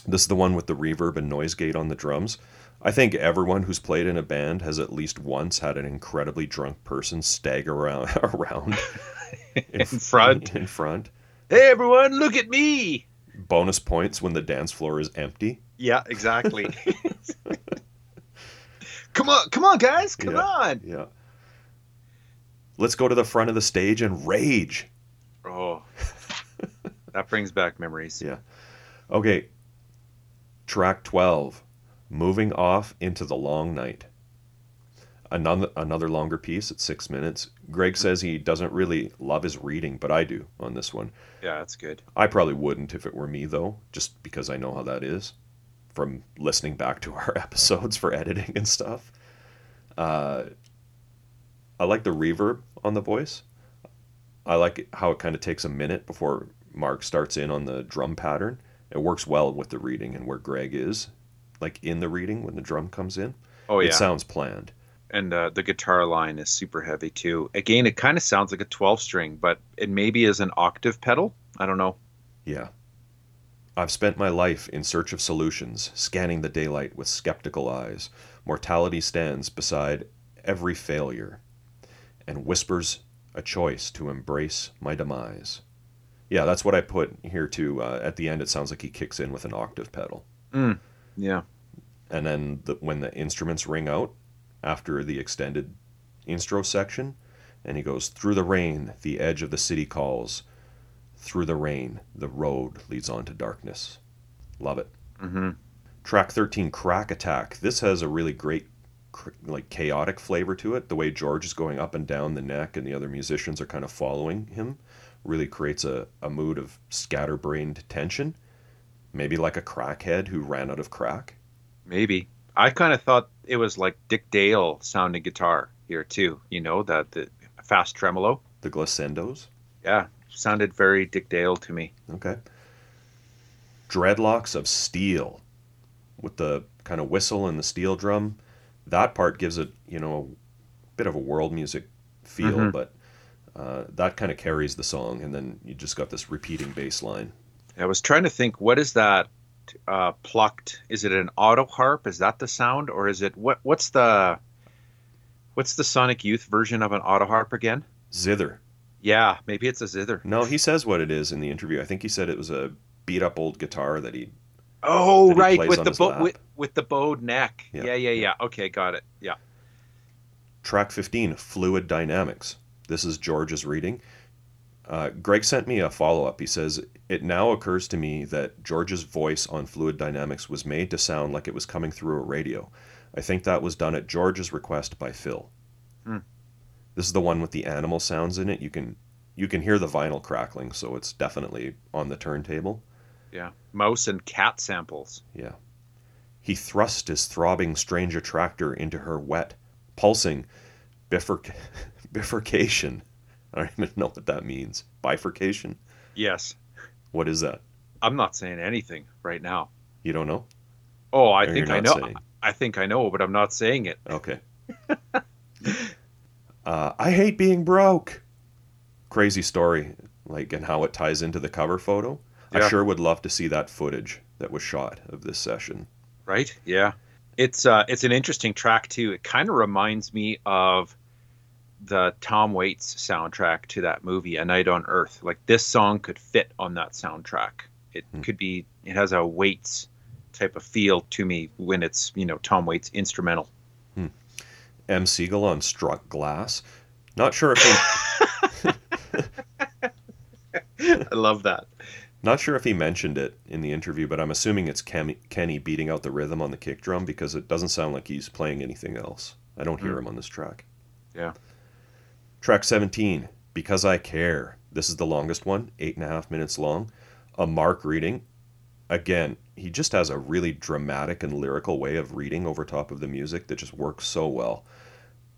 This is the one with the reverb and noise gate on the drums. I think everyone who's played in a band has at least once had an incredibly drunk person stagger around, around In front. In front. Hey everyone, look at me. Bonus points when the dance floor is empty. Yeah, exactly. come on, come on, guys, come Yeah. on. Yeah. Let's go to the front of the stage and rage. Oh, that brings back memories. Yeah. Okay. Track 12. Moving off into the long night. Another another longer piece at 6 minutes. Greg says he doesn't really love his reading, but I do on this one. Yeah, that's good. I probably wouldn't if it were me though, just because I know how that is from listening back to our episodes for editing and stuff. Uh, I like the reverb on the voice. I like how it kind of takes a minute before Mark starts in on the drum pattern. It works well with the reading and where Greg is, like in the reading when the drum comes in. Oh yeah, It sounds planned. and uh, the guitar line is super heavy too. Again, it kind of sounds like a 12 string, but it maybe is an octave pedal. I don't know. Yeah. I've spent my life in search of solutions, scanning the daylight with skeptical eyes. Mortality stands beside every failure and whispers a choice to embrace my demise. Yeah, that's what I put here too. Uh, at the end, it sounds like he kicks in with an octave pedal. Yeah, And then the, when the instruments ring out after the extended intro section, and he goes, Through the rain, the edge of the city calls. Through the rain, the road leads on to darkness. Love it. hmm Track 13, Crack Attack. This has a really great, like, chaotic flavor to it. The way George is going up and down the neck and the other musicians are kind of following him really creates a, a mood of scatterbrained tension. Maybe like a crackhead who ran out of crack. maybe. I kind of thought it was like Dick Dale sounding guitar here too. You know that the fast tremolo. The glissandos. Yeah, sounded very Dick Dale to me. Okay. Dreadlocks of Steel with the kind of whistle and the steel drum. That part gives it, you know, a bit of a world music feel, Mhm. but uh, that kind of carries the song. And then you just got this repeating bass line. I was trying to think, what is that uh, plucked? Is it an auto harp? Is that the sound, or is it what? What's the what's the Sonic Youth version of an auto harp again? Zither. Yeah, maybe it's a zither. No, he says what it is in the interview. I think he said it was a beat up old guitar that he. Oh, right, with the bow with, with the bowed neck. Yeah, Yeah, yeah, yeah, Okay, got it. Yeah. Track 15, Fluid Dynamics. This is George's reading. Uh, Greg sent me a follow up. He says, It now occurs to me that George's voice on Fluid Dynamics was made to sound like it was coming through a radio. I think that was done at George's request by Phil. Hmm. This is the one with the animal sounds in it. You can you can hear the vinyl crackling, so it's definitely on the turntable. Yeah. Mouse and cat samples. Yeah. He thrust his throbbing strange attractor into her wet, pulsing bifurc- bifurcation. I don't even know what that means. Bifurcation? Yes. What is that? I'm not saying anything right now. You don't know? Oh, I Or think I know. saying? I think I know, but I'm not saying it. Okay. uh, I hate being broke. Crazy story, like, and how it ties into the cover photo. I sure would love to see that footage that was shot of this session. Right? Yeah. It's uh it's an interesting track too. It kind of reminds me of the Tom Waits soundtrack to that movie A Night on Earth. Like this song could fit on that soundtrack. It Hmm. could be it has a Waits type of feel to me when it's, you know, Tom Waits instrumental. M. Segal on Struck Glass. Not sure if he, I love that. Not sure if he mentioned it in the interview, but I'm assuming it's Ken, Kenny beating out the rhythm on the kick drum because it doesn't sound like he's playing anything else. I don't hear Hmm. him on this track. Yeah. Track 17, Because I Care. This is the longest one, eight and a half minutes long. A Mark reading. Again, he just has a really dramatic and lyrical way of reading over top of the music that just works so well.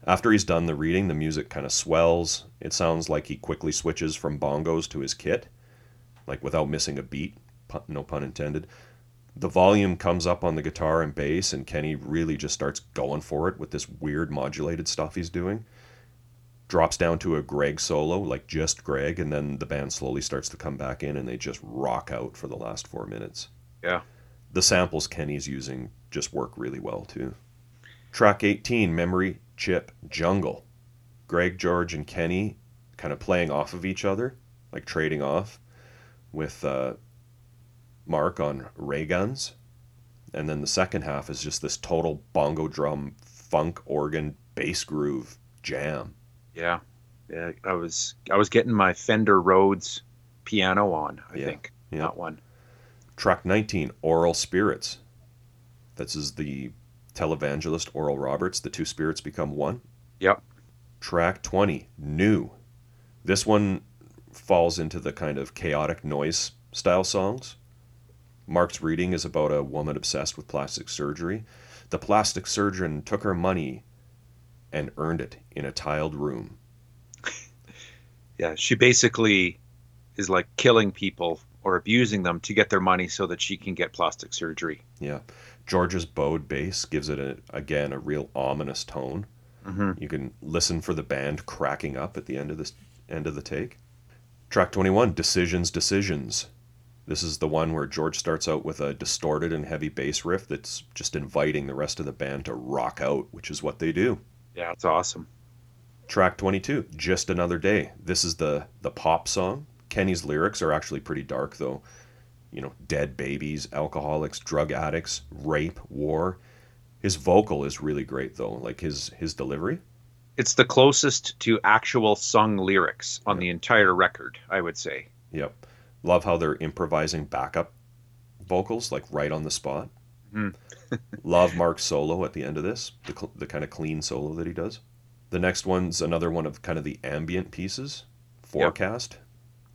After he's done the reading, the music kind of swells. It sounds like he quickly switches from bongos to his kit, like without missing a beat, pun, no pun intended. The volume comes up on the guitar and bass, and Kenny really just starts going for it with this weird modulated stuff he's doing drops down to a Greg solo, like just Greg, and then the band slowly starts to come back in and they just rock out for the last four minutes. Yeah. The samples Kenny's using just work really well too. Track 18, Memory Chip Jungle. Greg, George, and Kenny kind of playing off of each other, like trading off, with uh, Mark on ray guns. And then the second half is just this total bongo drum, funk organ, bass groove jam. Yeah. Yeah, I was I was getting my Fender Rhodes piano on. I Yeah, think yeah. that one. Track 19, Oral Spirits. This is the televangelist Oral Roberts. The two spirits become one. Yep. Track 20, New. This one falls into the kind of chaotic noise style songs. Mark's reading is about a woman obsessed with plastic surgery. The plastic surgeon took her money and earned it in a tiled room. Yeah, she basically is like killing people or abusing them to get their money so that she can get plastic surgery. Yeah. George's bowed bass gives it, a, again, a real ominous tone. hmm You can listen for the band cracking up at the end of this end of the take. Track 21, Decisions, Decisions. This is the one where George starts out with a distorted and heavy bass riff that's just inviting the rest of the band to rock out, which is what they do. Yeah, it's awesome. Track 22, Just Another Day. This is the the pop song. Kenny's lyrics are actually pretty dark though. You know, dead babies, alcoholics, drug addicts, rape, war. His vocal is really great though, like his his delivery. It's the closest to actual sung lyrics on the entire record, I would say. Yep. Love how they're improvising backup vocals, like right on the spot. Mhm. Love Mark's solo at the end of this, the, cl- the kind of clean solo that he does. The next one's another one of kind of the ambient pieces. Forecast,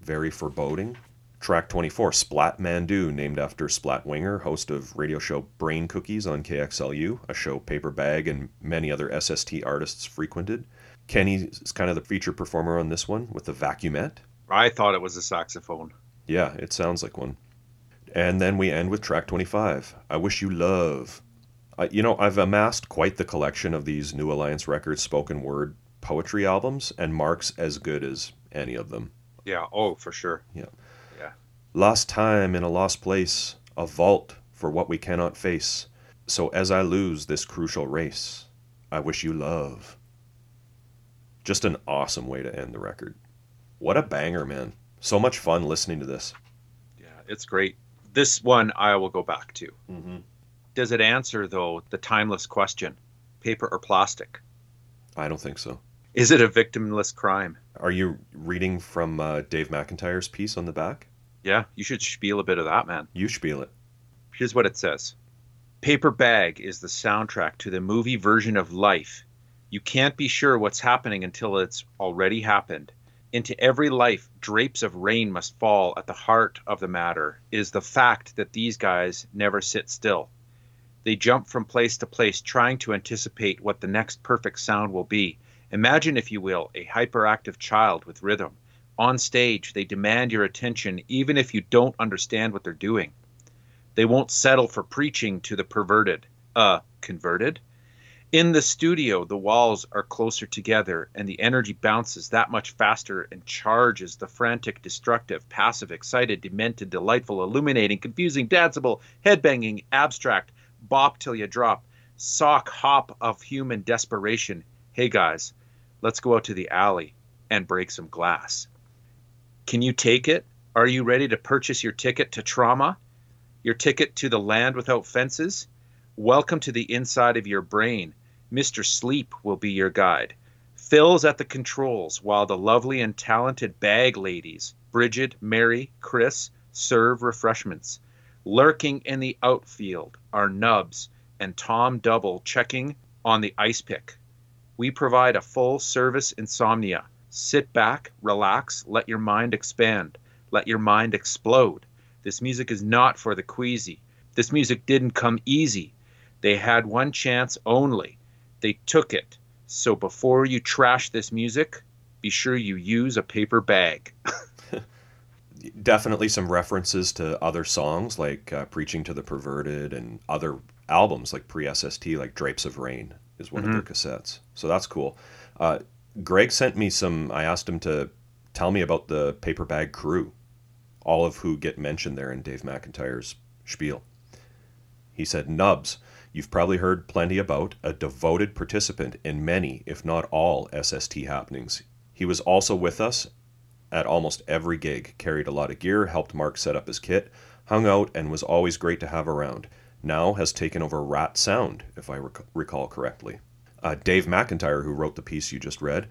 very foreboding. Track 24, Splat Mandu, named after Splat Winger, host of radio show Brain Cookies on KXLU, a show Paper Bag and many other SST artists frequented. Kenny is kind of the feature performer on this one with the vacuumette. I thought it was a saxophone. Yeah, it sounds like one. And then we end with track 25, I Wish You Love. Uh, you know, I've amassed quite the collection of these New Alliance Records spoken word poetry albums, and Mark's as good as any of them. Yeah, oh, for sure. Lost time in a lost place, a vault for what we cannot face. So as I lose this crucial race, I wish you love. Just an awesome way to end the record. What a banger, man. So much fun listening to this. Yeah, it's great. This one I will go back to. Mm-hmm. Does it answer, though, the timeless question paper or plastic? I don't think so. Is it a victimless crime? Are you reading from uh, Dave McIntyre's piece on the back? Yeah, you should spiel a bit of that, man. You spiel it. Here's what it says Paper Bag is the soundtrack to the movie version of life. You can't be sure what's happening until it's already happened. Into every life, drapes of rain must fall at the heart of the matter is the fact that these guys never sit still. They jump from place to place trying to anticipate what the next perfect sound will be. Imagine, if you will, a hyperactive child with rhythm. On stage, they demand your attention even if you don't understand what they're doing. They won't settle for preaching to the perverted. Uh, converted? In the studio, the walls are closer together and the energy bounces that much faster and charges the frantic, destructive, passive, excited, demented, delightful, illuminating, confusing, danceable, headbanging, abstract, bop till you drop, sock hop of human desperation. Hey guys, let's go out to the alley and break some glass. Can you take it? Are you ready to purchase your ticket to trauma? Your ticket to the land without fences? Welcome to the inside of your brain. Mr. Sleep will be your guide. Phil's at the controls while the lovely and talented bag ladies, Bridget, Mary, Chris, serve refreshments. Lurking in the outfield are Nubs and Tom Double checking on the ice pick. We provide a full service insomnia. Sit back, relax, let your mind expand, let your mind explode. This music is not for the queasy. This music didn't come easy. They had one chance only. They took it. So before you trash this music, be sure you use a paper bag. Definitely some references to other songs like uh, Preaching to the Perverted and other albums like pre SST, like Drapes of Rain is one of their cassettes. So that's cool. Uh, Greg sent me some, I asked him to tell me about the Paper Bag crew, all of who get mentioned there in Dave McIntyre's spiel. He said, Nubs, you've probably heard plenty about, a devoted participant in many, if not all, SST happenings. He was also with us at almost every gig, carried a lot of gear, helped Mark set up his kit, hung out, and was always great to have around. Now has taken over Rat Sound, if I rec- recall correctly. Uh, Dave McIntyre, who wrote the piece you just read,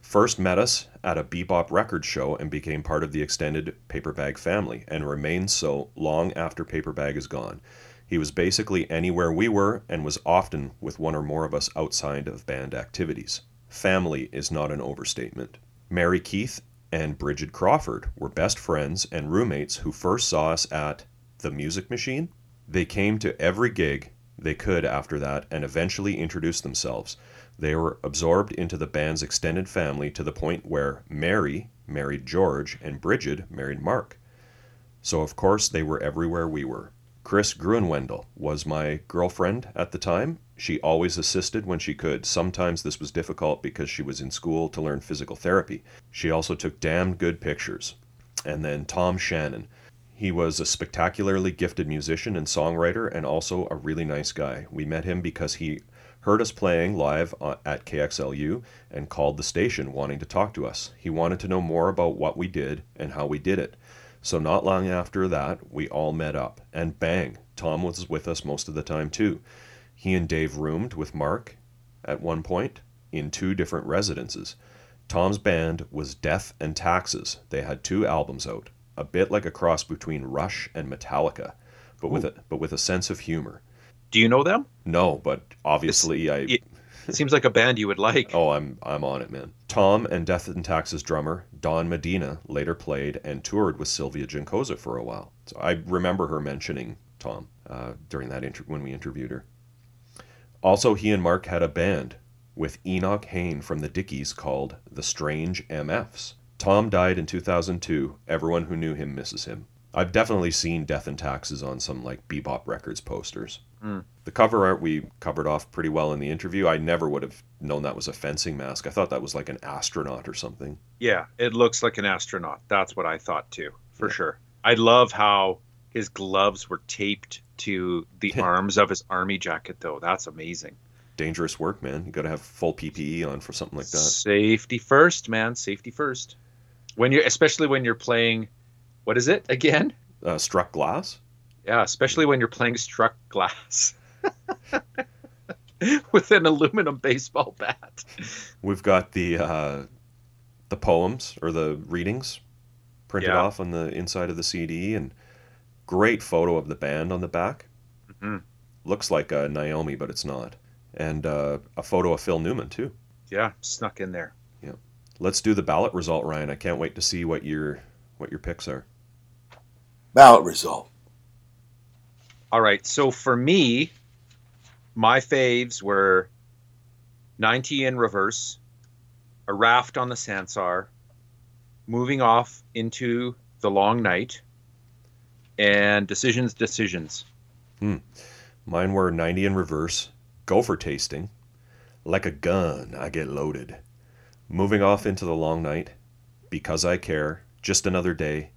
First met us at a Bebop record show and became part of the extended Paperbag family and remains so long after Paperbag is gone. He was basically anywhere we were and was often with one or more of us outside of band activities. Family is not an overstatement. Mary Keith and Bridget Crawford were best friends and roommates who first saw us at The Music Machine. They came to every gig they could after that and eventually introduced themselves. They were absorbed into the band's extended family to the point where Mary married George and Bridget married Mark. So, of course, they were everywhere we were. Chris Gruenwendel was my girlfriend at the time. She always assisted when she could. Sometimes this was difficult because she was in school to learn physical therapy. She also took damned good pictures. And then Tom Shannon. He was a spectacularly gifted musician and songwriter and also a really nice guy. We met him because he heard us playing live uh, at KXLU and called the station wanting to talk to us. He wanted to know more about what we did and how we did it. So not long after that, we all met up, and bang, Tom was with us most of the time too. He and Dave roomed with Mark at one point in two different residences. Tom's band was Death and Taxes. They had two albums out, a bit like a cross between Rush and Metallica, but Ooh. with a but with a sense of humor. Do you know them? No, but obviously I it, it seems like a band you would like. Oh, I'm I'm on it, man. Tom and Death and Taxes drummer Don Medina later played and toured with Sylvia Juncosa for a while. So I remember her mentioning Tom uh, during that inter- when we interviewed her. Also, he and Mark had a band with Enoch Hain from the Dickies called the Strange MFs. Tom died in 2002. Everyone who knew him misses him. I've definitely seen Death and Taxes on some like Bebop Records posters. Mm. The cover art we covered off pretty well in the interview. I never would have known that was a fencing mask. I thought that was like an astronaut or something. Yeah, it looks like an astronaut. That's what I thought too, for yeah. sure. I love how his gloves were taped to the arms of his army jacket, though. That's amazing. Dangerous work, man. You got to have full PPE on for something like that. Safety first, man. Safety first. When you're, especially when you're playing, what is it again? Uh, struck glass. Yeah, especially when you're playing struck glass with an aluminum baseball bat. We've got the uh, the poems or the readings printed yeah. off on the inside of the CD, and great photo of the band on the back. Mm-hmm. Looks like a Naomi, but it's not. And uh, a photo of Phil Newman too. Yeah, snuck in there. Yeah. Let's do the ballot result, Ryan. I can't wait to see what your what your picks are. Ballot result. All right. So for me, my faves were 90 in reverse, a raft on the Sansar, moving off into the long night, and decisions, decisions. Hmm. Mine were 90 in reverse, gopher tasting, like a gun, I get loaded, moving off into the long night, because I care, just another day,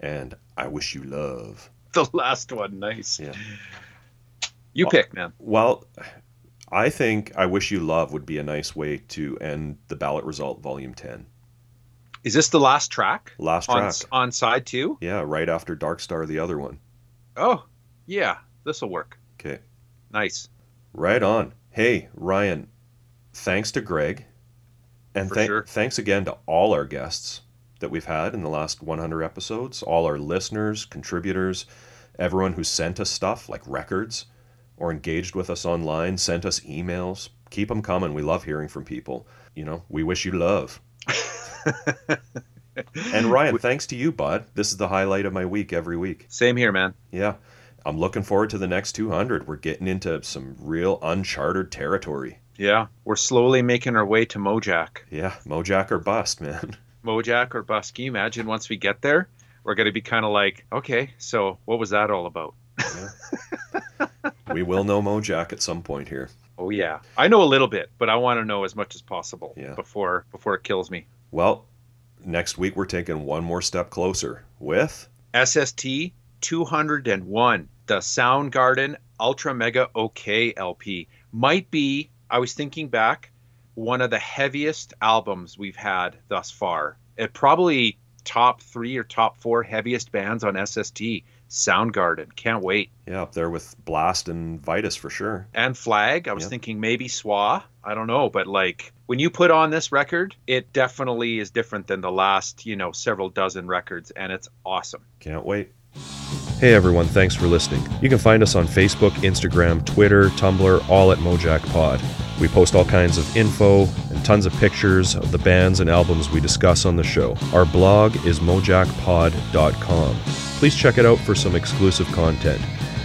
and I wish you love. the last one. Nice. Yeah. You well, pick, man. Well, I think I Wish You Love would be a nice way to end the ballot result, volume 10. Is this the last track? Last track. On, on side two? Yeah, right after Dark Star, the other one. Oh, yeah. This will work. Okay. Nice. Right on. Hey, Ryan, thanks to Greg. And th- sure. thanks again to all our guests that we've had in the last 100 episodes, all our listeners, contributors, everyone who sent us stuff like records or engaged with us online, sent us emails. Keep them coming. We love hearing from people. You know, we wish you love. and Ryan, thanks to you, bud. This is the highlight of my week every week. Same here, man. Yeah. I'm looking forward to the next 200. We're getting into some real uncharted territory. Yeah, we're slowly making our way to Mojack. Yeah, Mojack or bust, man. Mojack or bust. Can you imagine once we get there, we're going to be kind of like, okay, so what was that all about? Yeah. we will know Mojack at some point here. Oh yeah, I know a little bit, but I want to know as much as possible yeah. before before it kills me. Well, next week we're taking one more step closer with SST 201, the Soundgarden Ultra Mega OK LP. Might be. I was thinking back one of the heaviest albums we've had thus far. It probably top three or top four heaviest bands on SST. Soundgarden. Can't wait. Yeah, up there with Blast and Vitus for sure. And Flag. I was Yep. thinking maybe SWA. I don't know, but like when you put on this record, it definitely is different than the last, you know, several dozen records, and it's awesome. Can't wait. Hey everyone, thanks for listening. You can find us on Facebook, Instagram, Twitter, Tumblr, all at Mojack Pod. We post all kinds of info and tons of pictures of the bands and albums we discuss on the show. Our blog is mojackpod.com. Please check it out for some exclusive content.